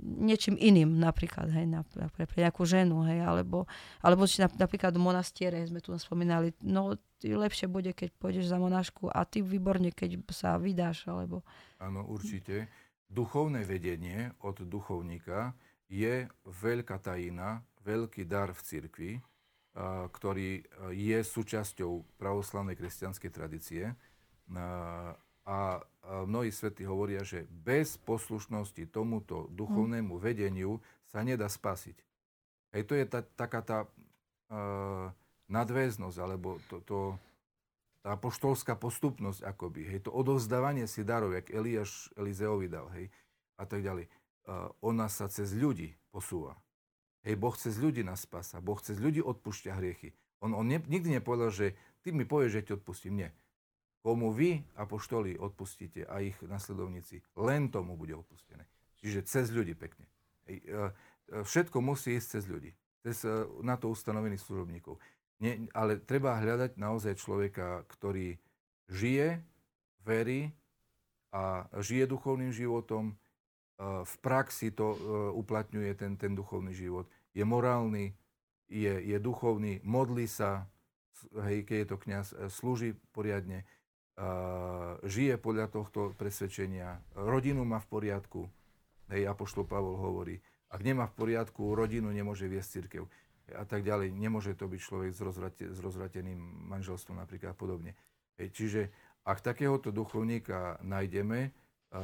Speaker 3: niečím iným napríklad, hej, na, pre, pre nejakú ženu, hej, alebo, alebo či napríklad monastiere sme tu spomínali, no lepšie bude, keď pôjdeš za monášku a ty výborne, keď sa vydáš, alebo...
Speaker 2: Áno, určite. Duchovné vedenie od duchovníka je veľká tajina, veľký dar v cirkvi, ktorý je súčasťou pravoslavnej kresťanskej tradície a mnohí svety hovoria, že bez poslušnosti tomuto duchovnému vedeniu sa nedá spasiť. Hej, to je tá, taká tá uh, nadväznosť, alebo to, to, tá poštolská postupnosť akoby. Hej, to odovzdávanie si darov, jak Eliáš Elizeovi dal, hej, a tak ďalej. Uh, ona sa cez ľudí posúva. Hej, Boh cez ľudí nás spasa. Boh cez ľudí odpúšťa hriechy. On, on ne, nikdy nepovedal, že ty mi povieš, že ti odpustím. Nie komu vy, apoštoli, odpustíte a ich nasledovníci, len tomu bude odpustené. Čiže cez ľudí pekne. E, e, všetko musí ísť cez ľudí, cez e, na to ustanovených služobníkov. Nie, ale treba hľadať naozaj človeka, ktorý žije, verí a žije duchovným životom, v praxi to uplatňuje ten, ten duchovný život. Je morálny, je, je duchovný, modlí sa, hej, keď je to kniaz, slúži poriadne, žije podľa tohto presvedčenia, rodinu má v poriadku, hej, Apoštol Pavol hovorí, ak nemá v poriadku rodinu, nemôže viesť církev a tak ďalej. Nemôže to byť človek s, rozvrate, s rozvrateným manželstvom napríklad a podobne. Hej, čiže ak takéhoto duchovníka nájdeme,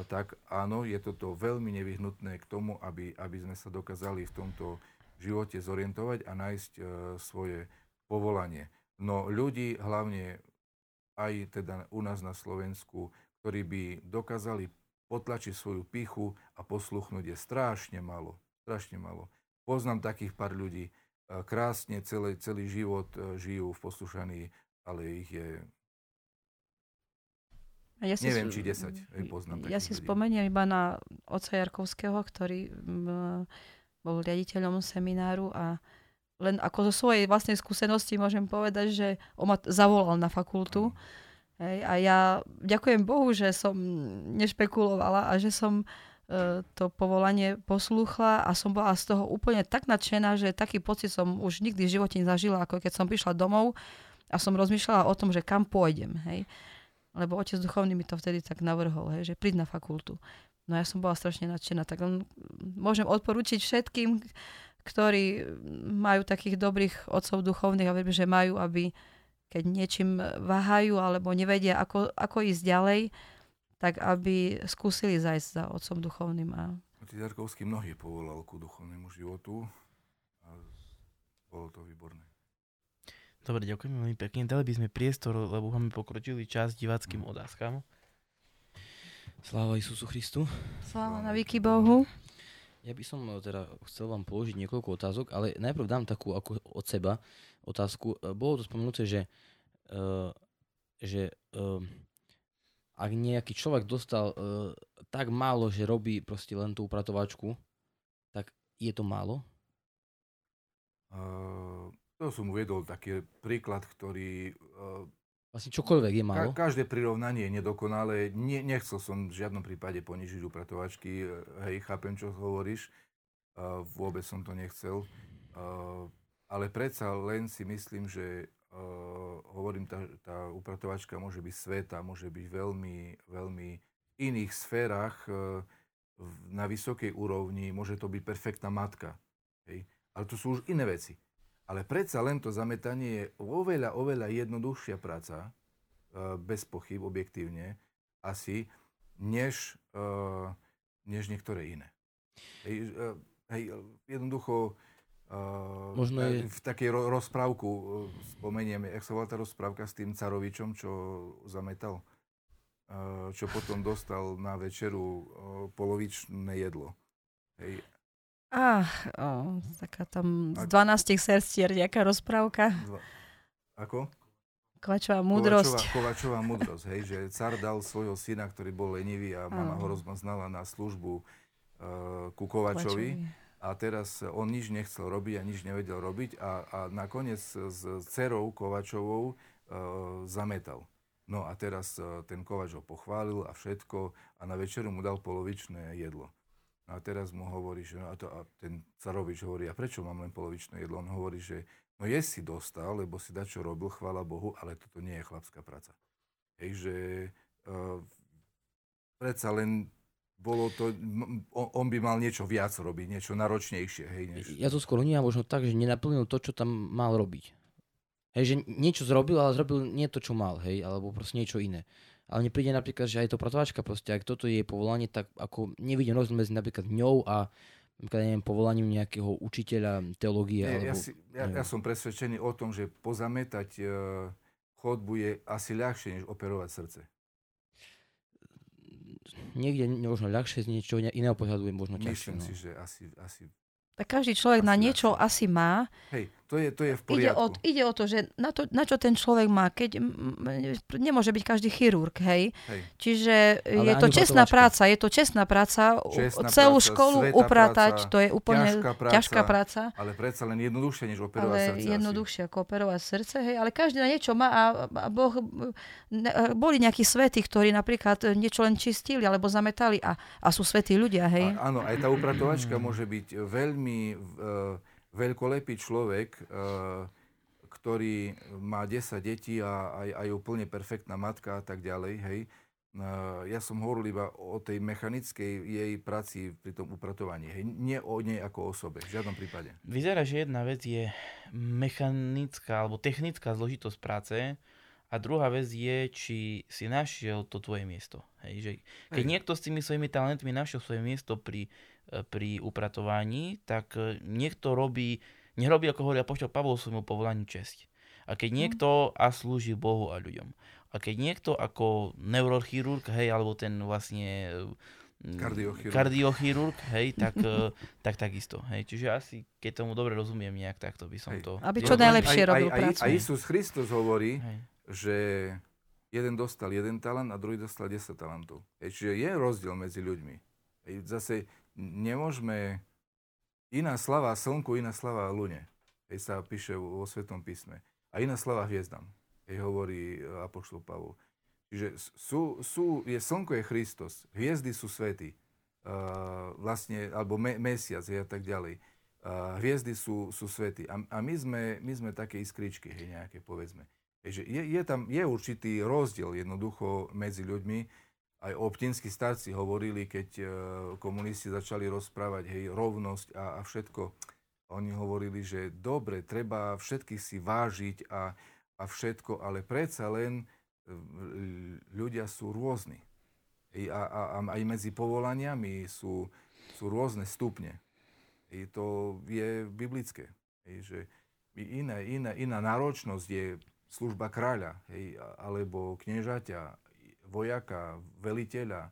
Speaker 2: tak áno, je toto veľmi nevyhnutné k tomu, aby, aby sme sa dokázali v tomto živote zorientovať a nájsť e, svoje povolanie. No ľudí, hlavne aj teda u nás na Slovensku, ktorí by dokázali potlačiť svoju pichu a posluchnúť je strašne malo. Strašne malo. Poznám takých pár ľudí, e, krásne celý, celý život e, žijú v poslušaní, ale ich je ja si Neviem, či 10 poznám.
Speaker 3: Ja si ľudí. spomeniem iba na oca Jarkovského, ktorý bol riaditeľom semináru a len ako zo svojej vlastnej skúsenosti môžem povedať, že on ma zavolal na fakultu. Hej, a ja ďakujem Bohu, že som nešpekulovala a že som e, to povolanie poslúchla a som bola z toho úplne tak nadšená, že taký pocit som už nikdy v živote nezažila, ako keď som prišla domov a som rozmýšľala o tom, že kam pôjdem. Hej. Lebo otec duchovný mi to vtedy tak navrhol, hej, že príď na fakultu. No ja som bola strašne nadšená. Tak môžem odporučiť všetkým, ktorí majú takých dobrých otcov duchovných a verím, že majú, aby keď niečím váhajú alebo nevedia, ako, ako ísť ďalej, tak aby skúsili zajsť za otcom duchovným. A...
Speaker 2: Otec Jarkovský mnohý povolal ku duchovnému životu a bolo to výborné.
Speaker 1: Dobre, ďakujem veľmi pekne. Dali by sme priestor, lebo máme pokročili čas diváckým otázkam. Sláva Isusu Christu.
Speaker 3: Sláva na výky Bohu.
Speaker 4: Ja by som eh, teda chcel vám položiť niekoľko otázok, ale najprv dám takú ako od seba otázku. Eh, bolo to spomenuté, že, uh, že uh, ak nejaký človek dostal uh, tak málo, že robí proste len tú upratovačku, tak je to málo?
Speaker 2: Uh, to som uvedol taký príklad, ktorý uh,
Speaker 4: Vlastne čokoľvek je málo.
Speaker 2: Ka- každé prirovnanie je nedokonalé. Nie, nechcel som v žiadnom prípade ponižiť upratovačky. Hej, chápem, čo hovoríš. Uh, vôbec som to nechcel. Uh, ale predsa len si myslím, že uh, hovorím, tá, tá upratovačka môže byť sveta, môže byť veľmi, veľmi v iných sférach uh, na vysokej úrovni. Môže to byť perfektná matka. Hej. Ale to sú už iné veci. Ale predsa len to zametanie je oveľa, oveľa jednoduchšia práca, e, bez pochyb, objektívne, asi, než, e, než niektoré iné. Hej, e, hej, jednoducho, Možno je... v takej rozprávku spomenieme, jak sa volá tá rozprávka s tým carovičom, čo zametal, čo potom dostal na večeru polovičné jedlo. Hej,
Speaker 3: Ah, oh, taká tam z 12 sestier nejaká rozprávka.
Speaker 2: Ako?
Speaker 3: Kovačová múdrosť.
Speaker 2: Kovačová, Kovačová múdrosť, hej, že car dal svojho syna, ktorý bol lenivý a mama ho rozmaznala na službu uh, ku Kovačovi. Kovačovi. A teraz on nič nechcel robiť a nič nevedel robiť a, a nakoniec s dcerou Kovačovou uh, zametal. No a teraz uh, ten Kovač ho pochválil a všetko a na večeru mu dal polovičné jedlo. A teraz mu hovorí, že a, to, a ten Carovič hovorí, a prečo mám len polovičné jedlo? On hovorí, že no je si dostal, lebo si dačo robil, chvála Bohu, ale toto nie je chlapská práca. Hej, že uh, predsa len bolo to, on, by mal niečo viac robiť, niečo náročnejšie. Hej, než...
Speaker 4: Ja to skôr nie možno tak, že nenaplnil to, čo tam mal robiť. Hej, že niečo zrobil, ale zrobil nie to, čo mal, hej, alebo proste niečo iné. Ale mne príde napríklad, že aj to pratovačka proste, ak toto je povolanie, tak ako nevidím rozdiel medzi napríklad ňou a napríklad, neviem, povolaním nejakého učiteľa teológie.
Speaker 2: Nie, alebo, ja, si, ja, ja som presvedčený o tom, že pozametať uh, chodbu je asi ľahšie, než operovať srdce.
Speaker 4: Niekde možno ľahšie, z niečo iného pohľadu je možno ťažšie.
Speaker 2: Myslím
Speaker 4: no.
Speaker 2: si, že asi, asi
Speaker 3: tak každý človek asi na niečo ľahšie. asi má.
Speaker 2: Hej, To je, to je v
Speaker 3: Ide o,
Speaker 2: poriadku.
Speaker 3: ide o to, že na, to, na čo ten človek má, keď nemôže byť každý chirurg, hej.
Speaker 2: Hej.
Speaker 3: Čiže
Speaker 4: Ale
Speaker 3: je to čestná práca, je to čestná práca,
Speaker 2: Čestná
Speaker 3: celú
Speaker 2: práca,
Speaker 3: školu upratať,
Speaker 2: práca,
Speaker 3: to je úplne
Speaker 2: ťažká práca,
Speaker 3: ťažká práca.
Speaker 2: Ale predsa len jednoduchšie, než operovať
Speaker 3: ale
Speaker 2: srdce.
Speaker 3: jednoduchšie ako operovať srdce, hej, ale každý na niečo má a, a boh, ne, boli nejakí svätí, ktorí napríklad niečo len čistili alebo zametali a, a sú svätí ľudia, hej.
Speaker 2: A, áno, aj tá upratovačka môže byť veľmi uh, veľkolepý človek, uh, ktorý má 10 detí a aj, aj úplne perfektná matka a tak ďalej, hej. Uh, ja som hovoril iba o tej mechanickej jej práci pri tom upratovaní, hej. Nie o nej ako osobe, v žiadnom prípade.
Speaker 1: Vyzerá, že jedna vec je mechanická alebo technická zložitosť práce a druhá vec je, či si našiel to tvoje miesto. Hej, že keď
Speaker 2: Hej.
Speaker 1: niekto s tými svojimi talentmi našiel svoje miesto pri, pri upratovaní, tak e, niekto robí, nerobí, ako hovorí apoštol Pavol, svojmu povolaniu česť. A keď niekto a slúži Bohu a ľuďom. A keď niekto ako neurochirurg, hej, alebo ten vlastne mm,
Speaker 2: Kardiochirurg.
Speaker 1: kardiochirurg hej, tak, e, tak takisto. Hej. Čiže asi, keď tomu dobre rozumiem nejak, takto by som
Speaker 2: Hej.
Speaker 1: to...
Speaker 3: Aby čo najlepšie
Speaker 2: aj,
Speaker 3: robil
Speaker 2: aj, aj,
Speaker 3: prácu.
Speaker 2: A Isus Kristus hovorí,
Speaker 1: Hej.
Speaker 2: že jeden dostal jeden talent a druhý dostal 10 talentov. Hej, čiže je rozdiel medzi ľuďmi. Hej, zase nemôžeme... Iná slava slnku, iná slava lune. Hej, sa píše vo Svetom písme. A iná slava hviezdam. Hej, hovorí Apoštol Pavol. Čiže sú, sú, je, slnko je Kristus, hviezdy sú svety, uh, vlastne, alebo me, mesiac a tak ďalej. Uh, hviezdy sú, sú svety. A, a my, sme, my sme také iskričky, hej, nejaké povedzme. Je, je tam je určitý rozdiel jednoducho medzi ľuďmi. Aj optinskí starci hovorili, keď uh, komunisti začali rozprávať hej, rovnosť a, a všetko. Oni hovorili, že dobre, treba všetkých si vážiť a, a všetko, ale predsa len e, ľudia sú rôzni. A, a, a aj medzi povolaniami sú, sú rôzne stupne. Hej, to je biblické. Hej, že iná, iná, iná náročnosť je služba kráľa, hej, alebo kniežaťa, vojaka, veliteľa.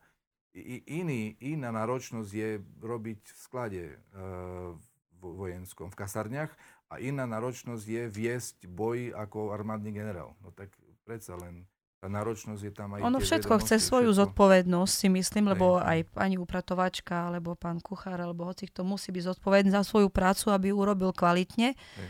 Speaker 2: I, iný, iná náročnosť je robiť v sklade e, vo- vojenskom, v kasarniach a iná náročnosť je viesť boj ako armádny generál. No tak predsa len tá náročnosť je tam aj
Speaker 3: Ono všetko chce svoju
Speaker 2: všetko.
Speaker 3: zodpovednosť, si myslím, lebo
Speaker 2: Hej.
Speaker 3: aj pani upratovačka, alebo pán kuchár, alebo hoci kto musí byť zodpovedný za svoju prácu, aby urobil kvalitne.
Speaker 2: Hej.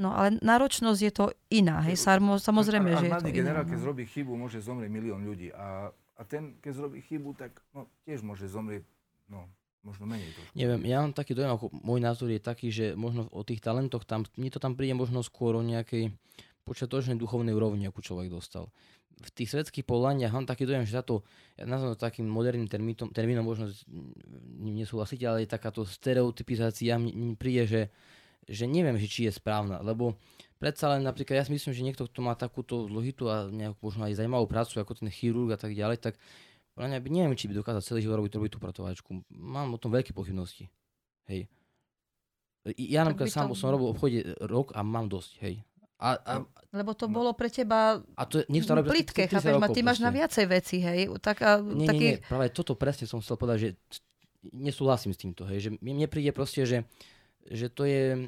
Speaker 3: No ale náročnosť je to iná, hej, samozrejme, že je to
Speaker 2: Armádny
Speaker 3: iná.
Speaker 2: generál, keď
Speaker 3: no.
Speaker 2: zrobí chybu, môže zomrieť milión ľudí. A, a ten, keď zrobí chybu, tak no, tiež môže zomrieť, no, možno menej to.
Speaker 4: Neviem, ja mám taký dojem, ako môj názor je taký, že možno o tých talentoch tam, mne to tam príde možno skôr o nejakej počiatočnej duchovnej úrovni, akú človek dostal. V tých svetských povolaniach mám taký dojem, že táto, ja nazvem to takým moderným termínom, termínom možno nesúhlasiť, ale je takáto stereotypizácia mne príde, že, že neviem, že či je správna, lebo predsa len napríklad ja si myslím, že niekto, kto má takúto zložitú a nejakú možno aj zaujímavú prácu ako ten chirurg a tak ďalej, tak podľa mňa by, neviem, či by dokázal celý život robiť, robiť tú pratovačku. Mám o tom veľké pochybnosti. Hej. Ja napríklad sám
Speaker 3: to-
Speaker 4: som robil v obchode rok a mám dosť, hej. A, a,
Speaker 3: Lebo to bolo pre teba
Speaker 4: a to je,
Speaker 3: plitké,
Speaker 4: 30
Speaker 3: chápeš ma, ty máš na viacej veci, hej. Tak, a,
Speaker 4: Nie, nie, nie,
Speaker 3: takých,
Speaker 4: práve toto presne som chcel povedať, že nesúhlasím s týmto, hej, že mne, mne príde proste, že, že to je e,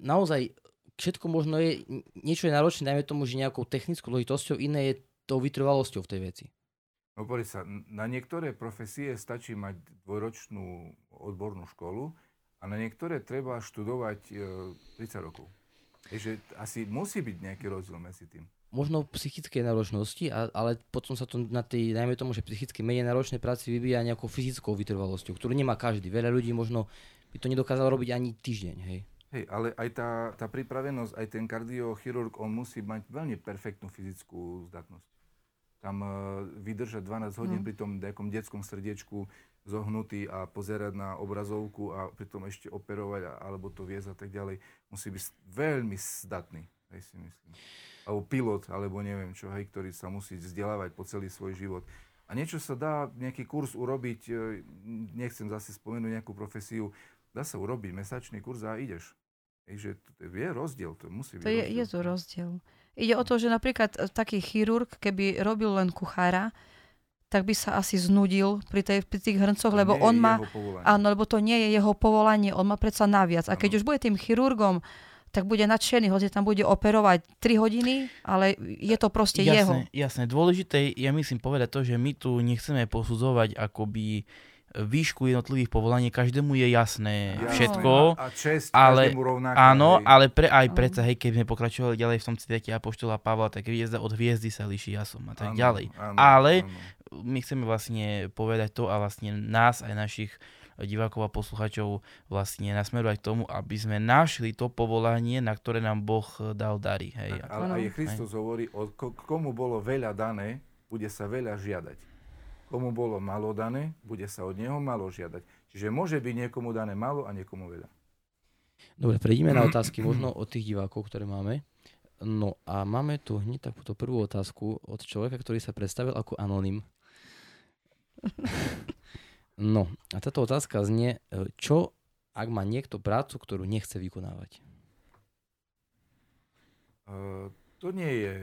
Speaker 4: naozaj, všetko možno je, niečo je náročné, dajme tomu, že nejakou technickou zložitosťou, iné je tou vytrvalosťou v tej veci.
Speaker 2: No sa, na niektoré profesie stačí mať dvojročnú odbornú školu a na niektoré treba študovať e, 30 rokov. Takže asi musí byť nejaký rozdiel medzi tým.
Speaker 4: Možno psychické náročnosti, ale potom sa to na tej, dajme tomu, že psychicky menej náročnej práci vyvíja nejakou fyzickou vytrvalosťou, ktorú nemá každý. Veľa ľudí možno by to nedokázalo robiť ani týždeň, hej.
Speaker 2: Hej, ale aj tá, tá pripravenosť, aj ten kardiochirurg, on musí mať veľmi perfektnú fyzickú zdatnosť. Tam uh, vydržať 12 hodín
Speaker 3: Mm.
Speaker 2: pri tom nejakom detskom srdiečku zohnutý a pozerať na obrazovku a pritom ešte operovať alebo to viesť a tak ďalej, musí byť veľmi zdatný, hej, si myslím. Alebo pilot, alebo neviem čo, hej, ktorý sa musí vzdelávať po celý svoj život. A niečo sa dá, nejaký kurz urobiť, e, nechcem zase spomenúť nejakú profesiu, dá sa urobiť mesačný kurz a ideš. Hej, že to je rozdiel, to musí byť
Speaker 3: to je,
Speaker 2: rozdiel.
Speaker 3: je to rozdiel. Ide o to, že napríklad e, taký chirurg, keby robil len kuchára, tak by sa asi znudil pri, tej, pri tých hrncoch,
Speaker 2: To
Speaker 3: lebo
Speaker 2: nie je
Speaker 3: on má... Áno, lebo to nie je jeho povolanie, on má predsa naviac. A keď už bude tým chirurgom tak bude nadšený, hoci tam bude operovať 3 hodiny, ale je to proste
Speaker 1: jasné,
Speaker 3: jeho.
Speaker 1: Jasné, dôležité je myslím povedať to, že my tu nechceme posudzovať akoby výšku jednotlivých povolaní, každému je jasné
Speaker 2: Jasné.
Speaker 1: všetko.
Speaker 2: A, a čest
Speaker 1: ale-
Speaker 2: rovnaká.
Speaker 1: Áno,
Speaker 2: hej.
Speaker 1: ale pre, aj predsa, hej, keď sme pokračovali ďalej v tom citáte Apoštola Pavla, tak hviezda od hviezdy sa líši jasom a tak
Speaker 2: Áno,
Speaker 1: ďalej.
Speaker 2: áno,
Speaker 1: Ale-
Speaker 2: áno.
Speaker 1: My chceme vlastne povedať to a vlastne nás aj našich divákov a posluchačov vlastne nasmerovať k tomu, aby sme našli to povolanie, na ktoré nám Boh dal dary. Hej.
Speaker 2: Tak, ale
Speaker 3: Áno.
Speaker 2: aj Kristus hovorí, od ko- komu bolo veľa dané, bude sa veľa žiadať. Komu bolo malo dané, bude sa od neho malo žiadať. Čiže môže byť niekomu dané malo a niekomu veľa.
Speaker 4: Dobre, prejdeme na otázky možno od tých divákov, ktoré máme. No a máme tu hneď takúto prvú otázku od človeka, ktorý sa predstavil ako anonym. No a táto otázka znie, e, čo ak má niekto prácu, ktorú nechce vykonávať?
Speaker 2: Uh, to nie je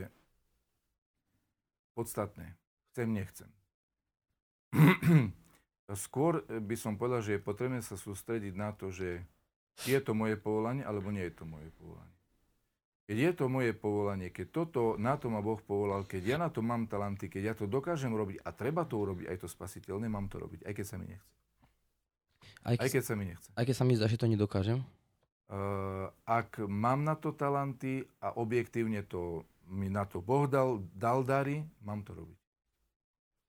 Speaker 2: podstatné. Chcem, nechcem. Skôr by som povedal, že je potrebné sa sústrediť na to, že či je to moje povolanie, alebo nie je to moje povolanie. Keď je to moje povolanie, keď toto, na to ma Boh povolal, keď ja na to mám talenty, keď ja to dokážem robiť a treba to urobiť, aj to spasiteľné, mám to robiť, aj keď sa mi nechce.
Speaker 4: Aj
Speaker 2: Aj
Speaker 4: keď,
Speaker 2: keď sa mi nechce.
Speaker 4: aj keď sa mi zdá, že to nedokážem?
Speaker 2: Uh, ak mám na to talenty a objektívne to mi na to Boh dal, dal dary, mám to robiť.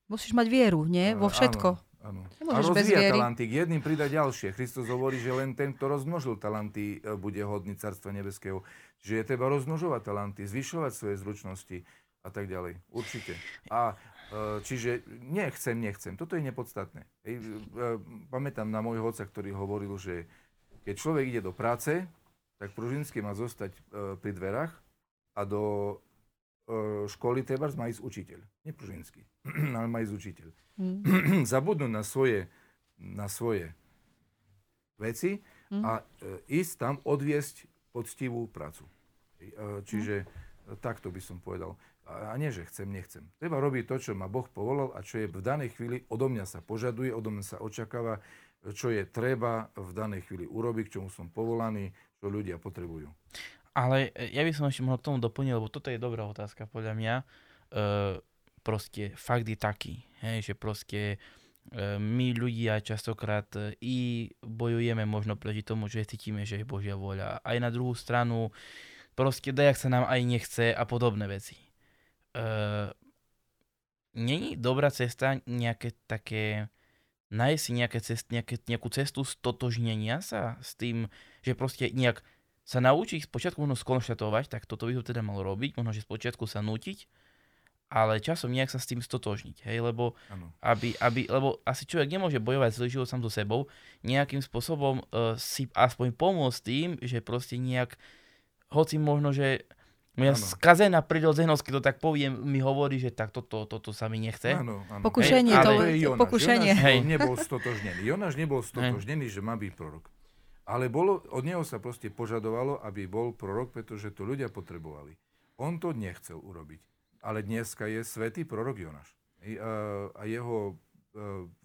Speaker 3: Musíš mať vieru, nie? Vo
Speaker 2: Uh,
Speaker 3: všetko.
Speaker 2: Áno, áno. A
Speaker 3: Nemôžeš bez
Speaker 2: rozvíja
Speaker 3: viery.
Speaker 2: talenty, k jedným prida ďalšie. Kristus hovorí, že len ten, kto rozmnožil talenty, e, bude hodný Carstva Nebeského. Čiže je treba rozmnožovať talenty, zvyšovať svoje zručnosti a tak ďalej. Určite. A e, čiže nechcem, nechcem. Toto je nepodstatné. Ej, e, Pamätám na môjho otca, ktorý hovoril, že keď človek ide do práce, tak Pružinský má zostať e, pri dverách a do e, školy treba má ísť učiteľ. Nie Pružinský, ale má ísť učiteľ.
Speaker 3: Hm.
Speaker 2: zabudnúť na svoje, na svoje veci
Speaker 3: Hm.
Speaker 2: a e, ísť tam odviesť poctivú prácu. E, čiže e, takto by som povedal. A, a nie, že chcem, nechcem. Treba robiť to, čo ma Boh povolal a čo je v danej chvíli odo mňa sa požaduje, odo mňa sa očakáva, čo je treba v danej chvíli urobiť, k čomu som povolaný, čo ľudia potrebujú.
Speaker 1: Ale e, ja by som ešte mohol k tomu doplnil, lebo toto je dobrá otázka podľa mňa. E, proste fakt je taký, hej, že proste e, my ľudia častokrát e, i bojujeme možno proti tomu, že cítime, že je Božia voľa. Aj na druhú stranu proste dajak sa nám aj nechce a podobné veci. E, Není dobrá cesta nejaké také nájsť si nejaké cest, nejaké, nejakú cestu stotožnenia sa s tým, že proste nejak sa naučiť spočiatku možno skonštatovať, tak toto by to teda malo robiť, možno, že spočiatku sa nútiť, ale časom nejak sa s tým stotožniť, hej, lebo, aby, aby, lebo asi človek nemôže bojovať celý život sám so sebou, nejakým spôsobom uh, si aspoň pomôcť tým, že proste nejak, hoci možno, že moja
Speaker 2: Áno.
Speaker 1: skazená prirodzenosť, keď to tak poviem, mi hovorí, že tak toto, toto sa mi nechce.
Speaker 2: Áno, áno.
Speaker 3: Pokušenie,
Speaker 1: Hej,
Speaker 3: to,
Speaker 1: ale-
Speaker 2: To je Jonáš.
Speaker 3: pokušenie.
Speaker 2: Jonáš
Speaker 1: Hej.
Speaker 2: bol- nebol stotožnený. Jonáš nebol stotožnený, že má byť prorok. Ale bolo, od neho sa proste požadovalo, aby bol prorok, pretože to ľudia potrebovali. On to nechcel urobiť. Ale dneska je svätý prorok Jonáš. A, a jeho e,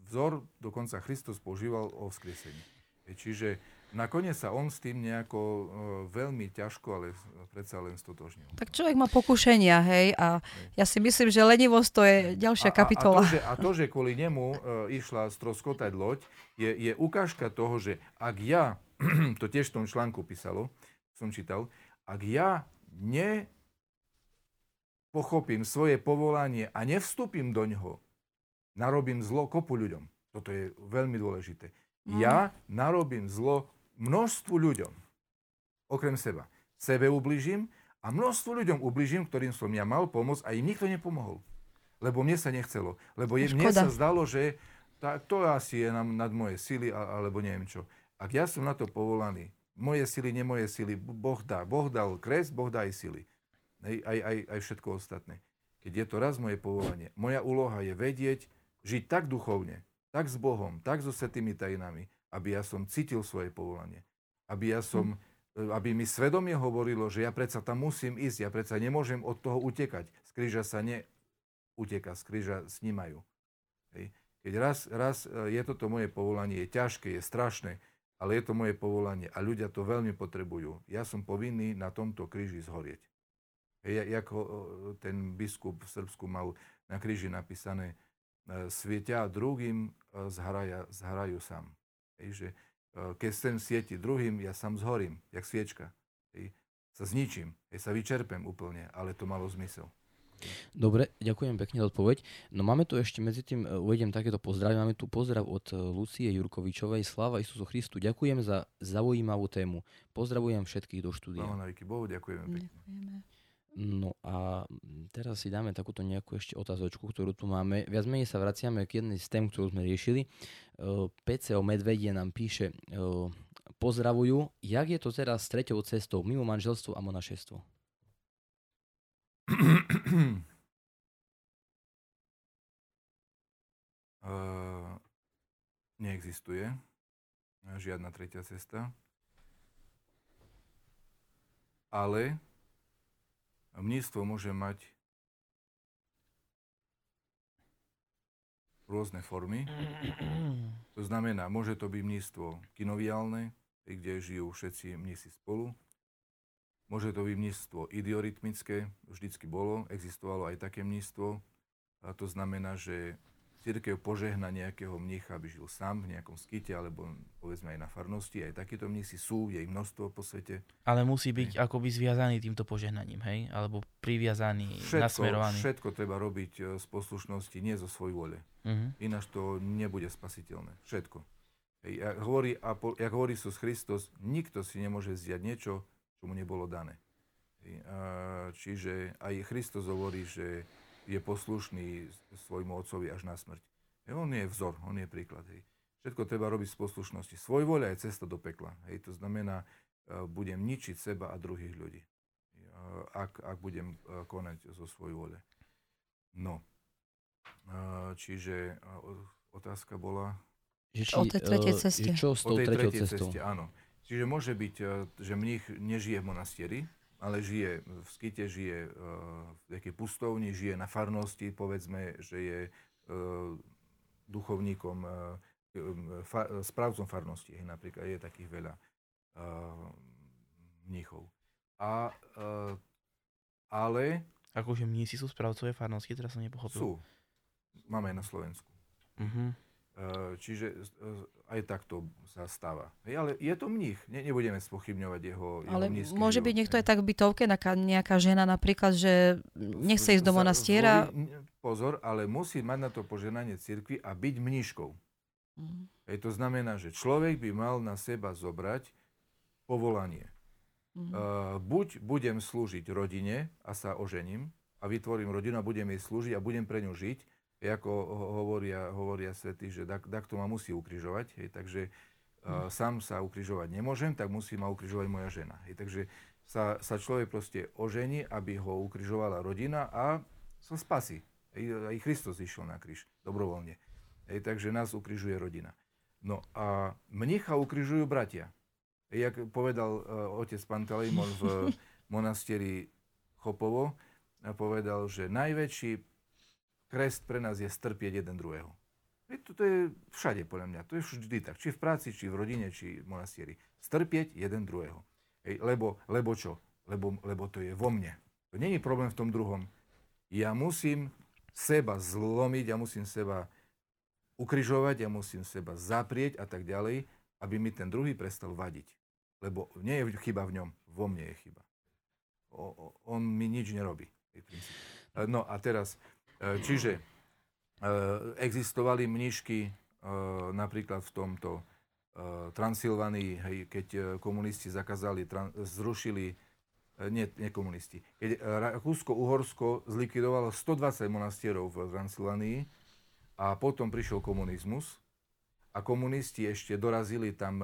Speaker 2: vzor dokonca Kristus používal o vzkriesení. E, Čiže nakoniec sa on s tým nejako e, veľmi ťažko, ale predsa len stotožnil.
Speaker 3: Tak človek má pokušenia, hej, a ja si myslím, že lenivosť to je ďalšia
Speaker 2: A-
Speaker 3: kapitola.
Speaker 2: A, a, to, že, a to, že kvôli nemu e, išla stroskotať loď, je, je ukážka toho, že ak ja, to tiež v tom článku písalo, som čítal, ak ja ne pochopím svoje povolanie a nevstúpim do ňoho, narobím zlo kopu ľuďom. Toto je veľmi dôležité. Ja narobím zlo množstvu ľuďom, okrem seba. Sebe ubližím a množstvu ľuďom ubližím, ktorým som ja mal pomôcť a im nikto nepomohol. Lebo mne sa nechcelo. Lebo je, mne sa zdalo, že tá, to asi je nad, nad moje sily, a- alebo neviem čo. Ak ja som na to povolaný, moje sily, nie moje sily, Boh dá. Boh dal kres, Boh dá aj sily. Hej, aj, aj, aj všetko ostatné. Keď je to raz moje povolanie, moja úloha je vedieť, žiť tak duchovne, tak s Bohom, tak so svetými tajinami, aby ja som cítil svoje povolanie. Aby ja som, e, aby mi svedomie hovorilo, že ja predsa tam musím ísť, ja predsa nemôžem od toho utekať. Z kríža sa neuteka, z kríža snímajú. Hej. Keď raz, raz e, je toto moje povolanie, je ťažké, je strašné, ale je to moje povolanie a ľudia to veľmi potrebujú. Ja som povinný na tomto kríži zhorieť. Hej, ako ten biskup v Srbsku mal na kríži napísané e, svieťa druhým e, zhraja, zhrajú sám. Hej, že e, keď sem svieti druhým, ja sám zhorím, jak sviečka. Hej, sa zničím, hej, sa vyčerpem úplne, ale to malo zmysel.
Speaker 4: Dobre, ďakujem pekne za odpoveď. No máme tu ešte medzi tým, e, uvedem takéto pozdravy. Máme tu pozdrav od e, Lucie Jurkovičovej. Sláva Isusu Christu. Ďakujem za zaujímavú tému. Pozdravujem všetkých do štúdia.
Speaker 2: Sláva na Bohu, ďakujeme pekne.
Speaker 3: Ďakujeme.
Speaker 4: No a teraz si dáme takúto nejakú ešte otázočku, ktorú tu máme. Viac menej sa vraciame k jednej z tém, ktorú sme riešili. E, PCO Medvedie nám píše, pozdravujú, jak je to teraz s treťou cestou mimo manželstvo a monašestvo?
Speaker 2: Uh, neexistuje žiadna tretia cesta. Ale mníctvo môže mať rôzne formy. To znamená, môže to byť mníctvo kinoviálne, kde žijú všetci mnísi spolu. Môže to byť mníctvo idiorytmické, vždycky bolo, existovalo aj také mníctvo. A to znamená, že církev požehna nejakého mnícha, aby žil sám v nejakom skite, alebo povedzme aj na farnosti. Aj takíto mnísi sú, je ich množstvo po svete.
Speaker 1: Ale musí byť hej. akoby zviazaný týmto požehnaním, hej? Alebo priviazaný, všetko, nasmerovaný.
Speaker 2: Všetko treba robiť e, z poslušnosti, nie zo svojej vôle. Uh-huh. Ináč to nebude spasiteľné. Všetko. Hej, jak hovorí, jak hovorí Isus Christus, nikto si nemôže zjať niečo, čo mu nebolo dané. Čiže aj Kristus hovorí, že je poslušný svojmu otcovi až na smrť. On je vzor, on je príklad. Hej. Všetko treba robiť z poslušnosti. Svoj voľa je cesta do pekla. Hej. To znamená, budem ničiť seba a druhých ľudí. Ak, ak budem konať zo svojej vole. No. Čiže otázka bola...
Speaker 3: Že či, o tej tretej ceste.
Speaker 4: Čo s tou tretou cestou? Ceste,
Speaker 2: áno. Čiže môže byť, e, že mních nežije v monastieri, ale žije v skite, žije e, v nejakej pustovni, žije na farnosti, povedzme, že je e, duchovníkom, správcom farnosti. Napríklad je takých veľa mníchov. A, ale...
Speaker 1: Akože mnísi sú správcové farnosti, teraz som nepochopil.
Speaker 2: Sú. Máme aj na Slovensku. Uh-huh. Čiže aj takto sa stáva. Ale je to mních, ne, nebudeme spochybňovať jeho,
Speaker 3: Ale
Speaker 2: jeho
Speaker 3: môže byť niekto aj tak v bytovke, nejaká žena napríklad, že nechce ísť do monastiera.
Speaker 2: Pozor, ale musí mať na to poženanie cirkvi a byť mníškou. Mm. Hej, to znamená, že človek by mal na seba zobrať povolanie. Mm. Uh, buď budem slúžiť rodine a sa ožením a vytvorím rodinu a budem jej slúžiť a budem pre ňu žiť, ako hovoria, hovoria svety, že tak, to ma musí ukrižovať, hej, takže uh, sám sa ukrižovať nemôžem, tak musí ma ukrižovať moja žena. Hej, takže sa, sa človek proste ožení, aby ho ukrižovala rodina a sa spasí. Hej, aj Kristus išiel na kríž, dobrovoľne. Hej, takže nás ukrižuje rodina. No a mnicha ukrižujú bratia. Hej, jak povedal uh, otec Pantelejmon v monastieri Chopovo, povedal, že najväčší Krest pre nás je strpieť jeden druhého. To, je všade, podľa mňa. To je vždy tak. Či v práci, či v rodine, či v monastieri. Strpieť jeden druhého. Hej, lebo, lebo čo? Lebo, lebo to je vo mne. To není problém v tom druhom. Ja musím seba zlomiť, ja musím seba ukrižovať, ja musím seba zaprieť a tak ďalej, aby mi ten druhý prestal vadiť. Lebo nie je chyba v ňom, vo mne je chyba. O, o, on mi nič nerobí. No a teraz, čiže e, existovali mnišky e, napríklad v tomto Transylvánii, hej, keď komunisti zakázali, zrušili, nie, nie komunisti, keď Rakúsko-Uhorsko zlikvidovalo 120 monastierov v Transylvánii a potom prišiel komunizmus a komunisti ešte dorazili tam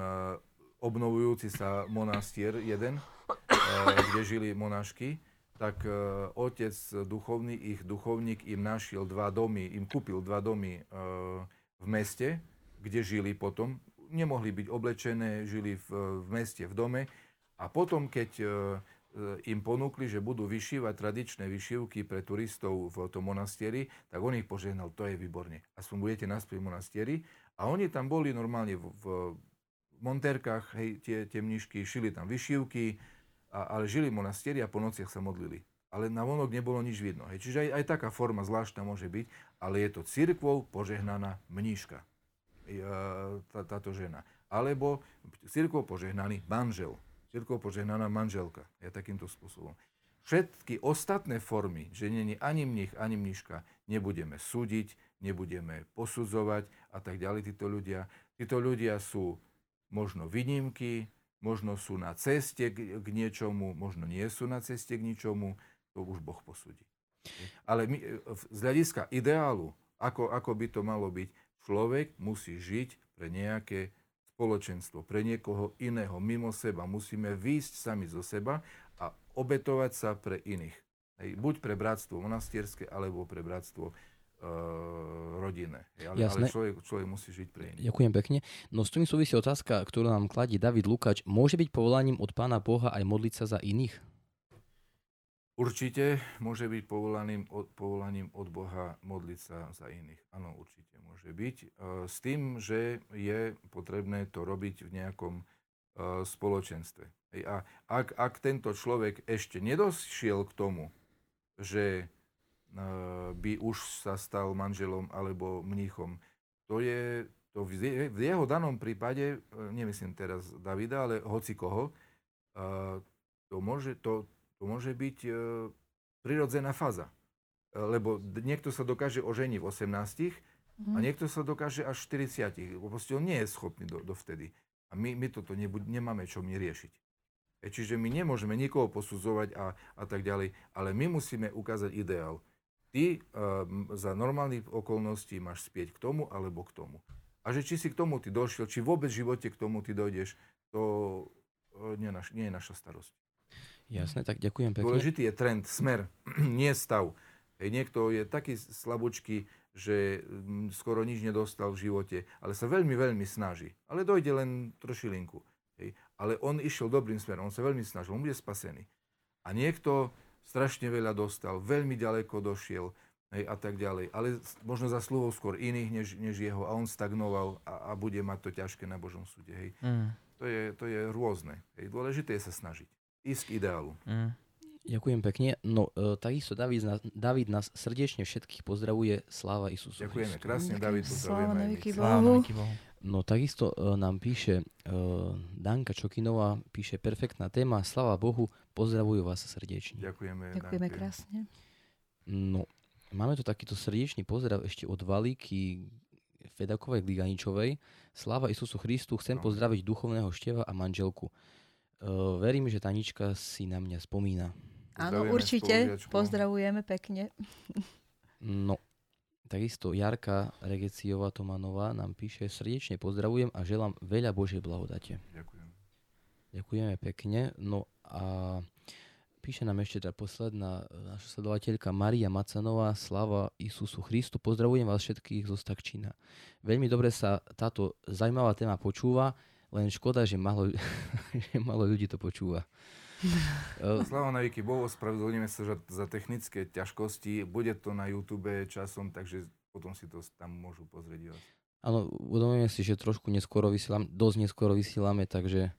Speaker 2: obnovujúci sa monastier jeden, kde žili monášky tak e, otec duchovný, ich duchovník im našiel dva domy, im kúpil dva domy e, v meste, kde žili potom. Nemohli byť oblečené, žili v, v meste, v dome. A potom, keď e, im ponúkli, že budú vyšívať tradičné vyšívky pre turistov v tom monastieri, tak on ich požehnal, to je výborne. Aspoň budete naspäť v monastieri. A oni tam boli normálne v, v, monterkách, hej, tie, tie mnišky, šili tam vyšívky, a, ale žili monastieri a po nociach sa modlili. Ale na vonok nebolo nič vidno. Hej. Čiže aj, aj taká forma zvláštna môže byť, ale je to církvou požehnaná mníška. E, tá, táto žena. Alebo církvou požehnaný manžel. Církvou požehnaná manželka. Je takýmto spôsobom. Všetky ostatné formy, že nie je ani mních, ani mníška, nebudeme súdiť, nebudeme posudzovať a tak ďalej. Títo ľudia, títo ľudia sú možno výnimky, možno sú na ceste k, k niečomu, možno nie sú na ceste k ničomu, to už Boh posúdi. Ale my, e, z hľadiska ideálu, ako, ako by to malo byť, človek musí žiť pre nejaké spoločenstvo, pre niekoho iného, mimo seba. Musíme výjsť sami zo seba a obetovať sa pre iných. Buď pre bratstvo monastierské, alebo pre bratstvo rodinné. Hej, ale, ale človek, človek musí žiť pre iných.
Speaker 4: Ďakujem pekne. No s tým súvisí otázka, ktorú nám kladí David Lukáč. Môže byť povolaním od Pána Boha aj modliť sa za iných?
Speaker 2: Určite môže byť povolaním od, povolaním od Boha modliť sa za iných. Áno, určite môže byť. Uh, s tým, že je potrebné to robiť v nejakom uh, spoločenstve. A ak, ak tento človek ešte nedošiel k tomu, že by už sa stal manželom alebo mníchom, to je to v jeho danom prípade, e, nemyslím teraz Davida, ale hoci koho, e, to môže, to, to môže byť prirodzená fáza. Lebo niekto sa dokáže oženiť v 18 mm. a mhm. niekto sa dokáže až v 40. Proste on nie je schopný do, dovtedy. A my, my toto nebuď, nemáme čo my riešiť. E, čiže my nemôžeme nikoho posudzovať a, a tak ďalej, ale my musíme ukázať ideál. Ty um, za normálnych okolností máš spieť k tomu alebo k tomu. A že či si k tomu ty došiel, či vôbec v živote k tomu ty dojdeš, to nie, naš, nie je naša starosť.
Speaker 4: Jasné, tak ďakujem pekne.
Speaker 2: Dôležitý je trend, smer, nie stav. Hej, niekto je taký slabúčky, že skoro nič nedostal v živote, ale sa veľmi, veľmi snaží. Ale dojde len trošilinku. Hej. Ale on išiel dobrým smerom, on sa veľmi snažil, on bude spasený. A niekto strašne veľa dostal, veľmi ďaleko došiel hej, a tak ďalej. Ale možno zaslúhol skôr iných než, než jeho a on stagnoval a, a bude mať to ťažké na Božom súde. Hej. Mm. To, je, to je rôzne. Hej. Dôležité je sa snažiť. Ísť k ideálu. Mm.
Speaker 4: Ďakujem pekne. No, e, takisto David, David nás srdečne všetkých pozdravuje. Sláva Isusu
Speaker 2: Ďakujeme krásne, David.
Speaker 3: Sláva na Bohu.
Speaker 4: No takisto e, nám píše e, Danka Čokinová, píše perfektná téma, slava Bohu, pozdravujú vás srdečne.
Speaker 2: Ďakujeme.
Speaker 3: Ďakujeme Danke. krásne.
Speaker 4: No, máme tu takýto srdečný pozdrav ešte od Valíky Fedakovej Gliganičovej. Sláva Isusu Christu, chcem no. pozdraviť duchovného števa a manželku. Uh, verím, že Tanička si na mňa spomína.
Speaker 3: Áno, určite. Pozdravujeme pekne.
Speaker 4: No, Takisto Jarka Regeciová Tomanová nám píše srdečne pozdravujem a želám veľa Božej blahodate.
Speaker 2: Ďakujem.
Speaker 4: Ďakujeme pekne. No a píše nám ešte tá posledná naša sledovateľka Maria Macanová, sláva Isusu Christu. Pozdravujem vás všetkých zo Stakčína. Veľmi dobre sa táto zaujímavá téma počúva, len škoda, že malo, že malo ľudí to počúva.
Speaker 2: Sláva na Viki Bohu, spravedlňujeme sa za technické ťažkosti. Bude to na YouTube časom, takže potom si to tam môžu pozrieť.
Speaker 4: Áno, uvedomujeme si, že trošku neskoro vysielame, dosť neskoro vysielame, takže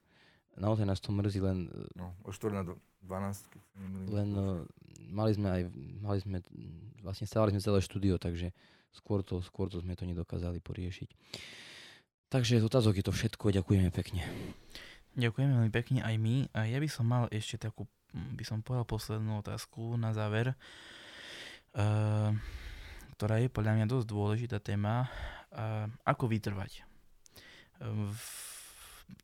Speaker 4: naozaj nás to mrzí len...
Speaker 2: No, o 4 na
Speaker 4: 12. Len uh, mali sme aj, mali sme, vlastne stávali sme celé štúdio, takže skôr to, skôr to sme to nedokázali poriešiť. Takže z otázok je to všetko, ďakujeme pekne.
Speaker 1: Ďakujem veľmi pekne aj my. A ja by som mal ešte takú, mm, by som povedal poslednú otázku na záver, uh, ktorá je podľa mňa dosť dôležitá téma. Uh, ako vytrvať? Uh, v,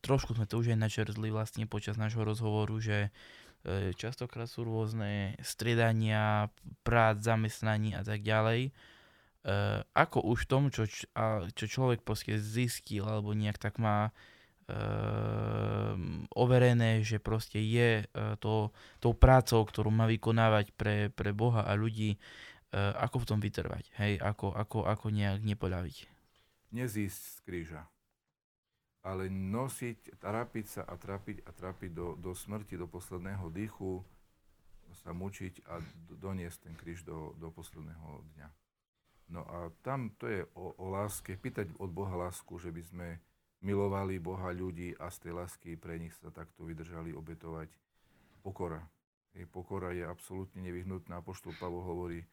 Speaker 1: trošku sme to už aj načerzli vlastne počas nášho rozhovoru, že uh, častokrát sú rôzne striedania, prác, zamestnaní a tak ďalej. Uh, ako už v tom, čo, čo človek proste zistil alebo nejak tak má Ehm, overené, že proste je e, to, tou prácou, ktorú má vykonávať pre, pre Boha a ľudí, e, ako v tom vytrvať, hej, ako, ako, ako nejak nepoľaviť.
Speaker 2: Nezísť z kríža, ale nosiť, trápiť sa a trápiť a trápiť do, do smrti, do posledného dýchu, sa mučiť a doniesť ten kríž do, do posledného dňa. No a tam to je o, o láske, pýtať od Boha lásku, že by sme milovali Boha, ľudí a z tej lásky pre nich sa takto vydržali obetovať. Pokora. Hej, pokora je absolútne nevyhnutná. Apoštol Pavol hovorí,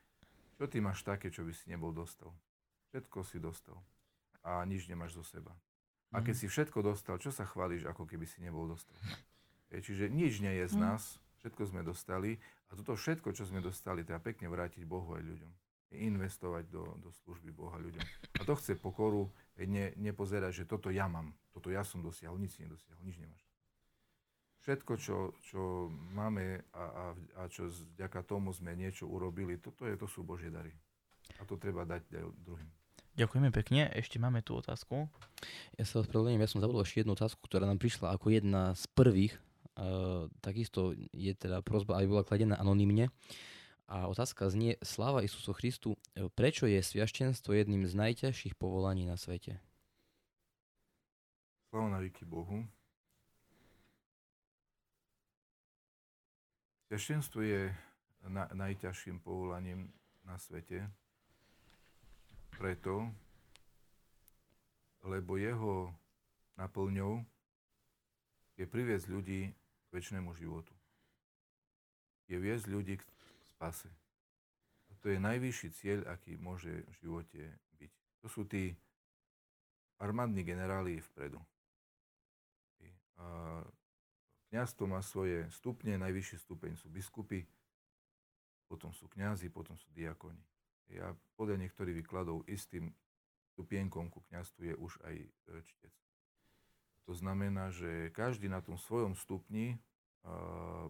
Speaker 2: čo ty máš také, čo by si nebol dostal. Všetko si dostal a nič nemáš zo seba. A keď mhm. si všetko dostal, čo sa chválíš, ako keby si nebol dostal? Hej, čiže nič nie je z mhm. nás, všetko sme dostali a toto všetko, čo sme dostali, treba pekne vrátiť Bohu aj ľuďom investovať do, do služby Boha ľuďom. A to chce pokoru, ne, nepozerať, že toto ja mám, toto ja som dosiahol, nič si nedosiahol, nič nemáš. Všetko, čo, čo máme a, a, a čo vďaka tomu sme niečo urobili, toto je, to sú Božie dary. A to treba dať aj druhým.
Speaker 1: Ďakujeme pekne. Ešte máme tú otázku.
Speaker 4: Ja sa ospravedlňujem, ja som zabudol ešte jednu otázku, ktorá nám prišla ako jedna z prvých. Uh, takisto je teda prozba, aby bola kladená anonymne. A otázka znie, sláva Isusu Christu, e, prečo je sviaštenstvo jedným z najťažších povolaní na svete?
Speaker 2: Sláva na výky Bohu. Sviaštenstvo je na, najťažším povolaním na svete, preto, lebo jeho naplňou je priviesť ľudí k väčšnému životu. Je viesť ľudí k spase. A to je najvyšší cieľ, aký môže v živote byť. To sú tí armádni generáli vpredu. A kniazstvo má svoje stupne, najvyšší stupeň sú biskupy, potom sú kňazi, potom sú diakoni. A podľa niektorých výkladov istým stupienkom ku kniazstvu je už aj e, čtec. To znamená, že každý na tom svojom stupni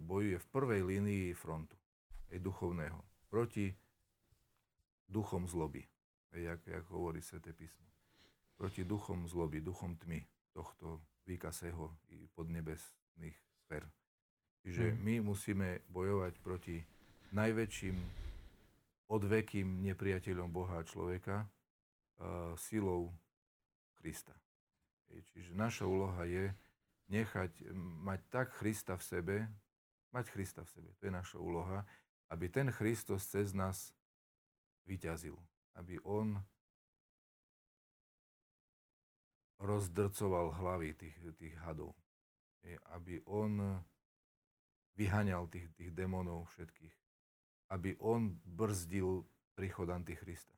Speaker 2: bojuje v prvej línii frontu aj duchovného, proti duchom zloby, jak, jak hovorí Sveté písmo. Proti duchom zloby, duchom tmy tohto výkasého i podnebesných sfér. Čiže hmm. my musíme bojovať proti najväčším odvekým nepriateľom Boha a človeka uh, silou Krista. Čiže naša úloha je nechať mať tak Krista v sebe, mať Krista v sebe, to je naša úloha, aby ten Kristus cez nás vyťazil. Aby on rozdrcoval hlavy tých, tých hadov. Aby on vyhaňal tých, tých démonov všetkých. Aby on brzdil príchod Antichrista.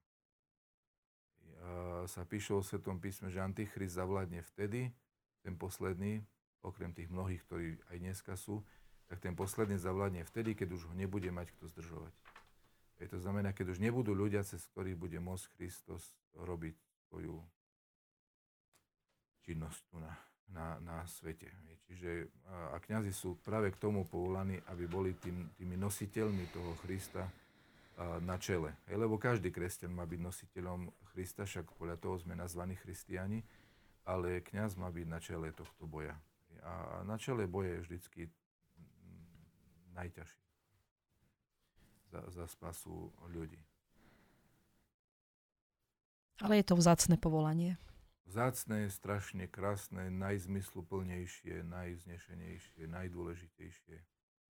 Speaker 2: A sa píše o Svetom písme, že Antichrist zavládne vtedy, ten posledný, okrem tých mnohých, ktorí aj dneska sú, tak ten posledný zavládne vtedy, keď už ho nebude mať kto zdržovať. Je to znamená, keď už nebudú ľudia, cez ktorých bude môcť Kristus robiť svoju činnosť tu na, na, na svete. Čiže a, kniazy sú práve k tomu povolaní, aby boli tým, tými nositeľmi toho Krista na čele. Lebo každý kresťan má byť nositeľom Krista, však podľa toho sme nazvaní christiani, ale kňaz má byť na čele tohto boja. A na čele boja je vždycky najťažšie za, za spasu ľudí.
Speaker 3: Ale je to vzácne povolanie.
Speaker 2: Vzácne, strašne krásne, najzmysluplnejšie, najvznešenejšie, najdôležitejšie,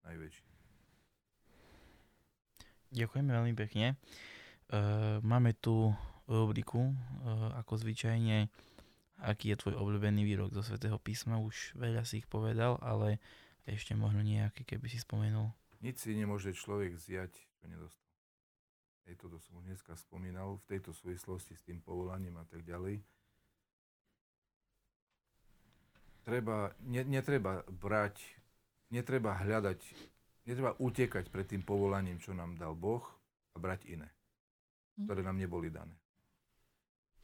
Speaker 2: najväčšie.
Speaker 1: Ďakujeme veľmi pekne. Uh, máme tu rubriku, uh, ako zvyčajne, aký je tvoj obľúbený výrok zo Svetého písma. Už veľa si ich povedal, ale ešte možno nejaký, keby si spomenul.
Speaker 2: Nic si nemôže človek zjať, čo nedostal. Hej, toto som už dneska spomínal v tejto súvislosti s tým povolaním a tak ďalej. Treba, ne, netreba brať, netreba hľadať, netreba utekať pred tým povolaním, čo nám dal Boh a brať iné, hm. ktoré nám neboli dané.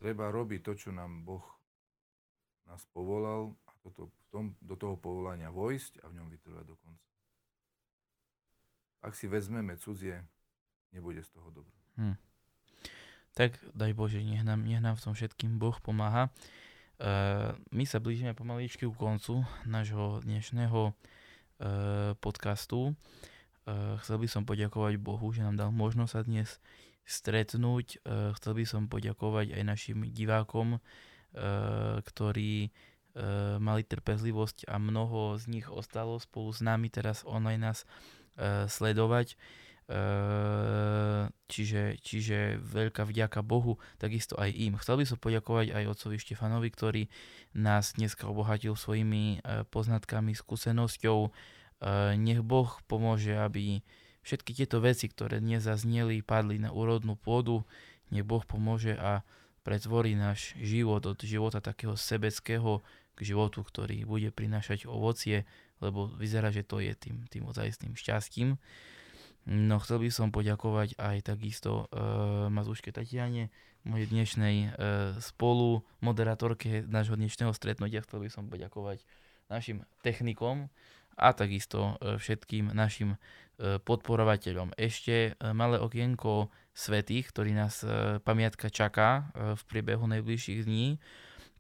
Speaker 2: Treba robiť to, čo nám Boh nás povolal toto, v tom, do toho povolania vojsť a v ňom vytrvať do konca. Ak si vezmeme cudzie, nebude z toho dobro. Hm.
Speaker 1: Tak daj Bože, nech nám, nech nám v tom všetkým Boh pomáha. Uh, my sa blížime pomaličky ku koncu nášho dnešného uh, podcastu. Uh, chcel by som poďakovať Bohu, že nám dal možnosť sa dnes stretnúť. Uh, chcel by som poďakovať aj našim divákom, uh, ktorí e, mali trpezlivosť a mnoho z nich ostalo spolu s nami teraz online nás e, sledovať. čiže, čiže veľká vďaka Bohu, takisto aj im. Chcel by som poďakovať aj otcovi Štefanovi, ktorý nás dneska obohatil svojimi poznatkami, skúsenosťou. Nech Boh pomôže, aby všetky tieto veci, ktoré dnes zazneli, padli na úrodnú pôdu. Nech Boh pomôže a pretvorí náš život od života takého sebeckého k životu, ktorý bude prinášať ovocie, lebo vyzerá, že to je tým, tým ozajstným šťastím. No chcel by som poďakovať aj takisto uh, Mazúške Tatiane, mojej dnešnej uh, spolu moderátorke nášho dnešného stretnutia. Chcel by som poďakovať našim technikom a takisto uh, všetkým našim uh, podporovateľom. Ešte uh, malé okienko svetých, ktorý nás uh, pamiatka čaká uh, v priebehu najbližších dní.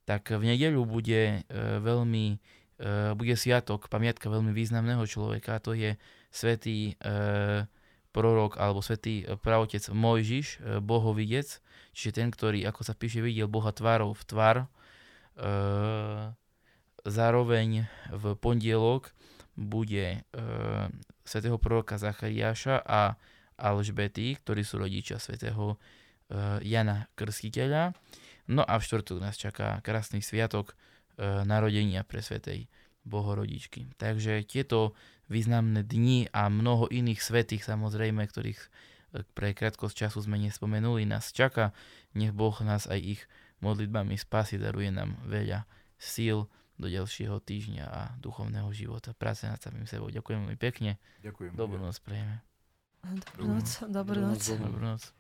Speaker 1: Tak v nedeľu bude uh, veľmi uh, bude sviatok, pamiatka veľmi významného človeka, to je svetý uh, prorok alebo svätý e, pravotec Mojžiš, e, bohovidec, čiže ten, ktorý, ako sa píše, videl Boha tvárov v tvár. E, zároveň v pondielok bude svätého proroka Zachariáša a Alžbety, ktorí sú rodičia svätého Jana Krstiteľa. No a v štvrtok nás čaká krásny sviatok narodenia pre svätej Bohorodičky. Takže tieto významné dni a mnoho iných svetých samozrejme, ktorých e, pre krátkosť času sme nespomenuli, nás čaká. Nech Boh nás aj ich modlitbami spasí, daruje nám veľa síl do ďalšieho týždňa a duchovného života. Práce nad samým sebou. Ďakujem veľmi pekne.
Speaker 2: Ďakujem.
Speaker 1: Dobrú noc prejeme.
Speaker 3: Dobrú noc. Dobrú noc.
Speaker 1: Dobrú noc.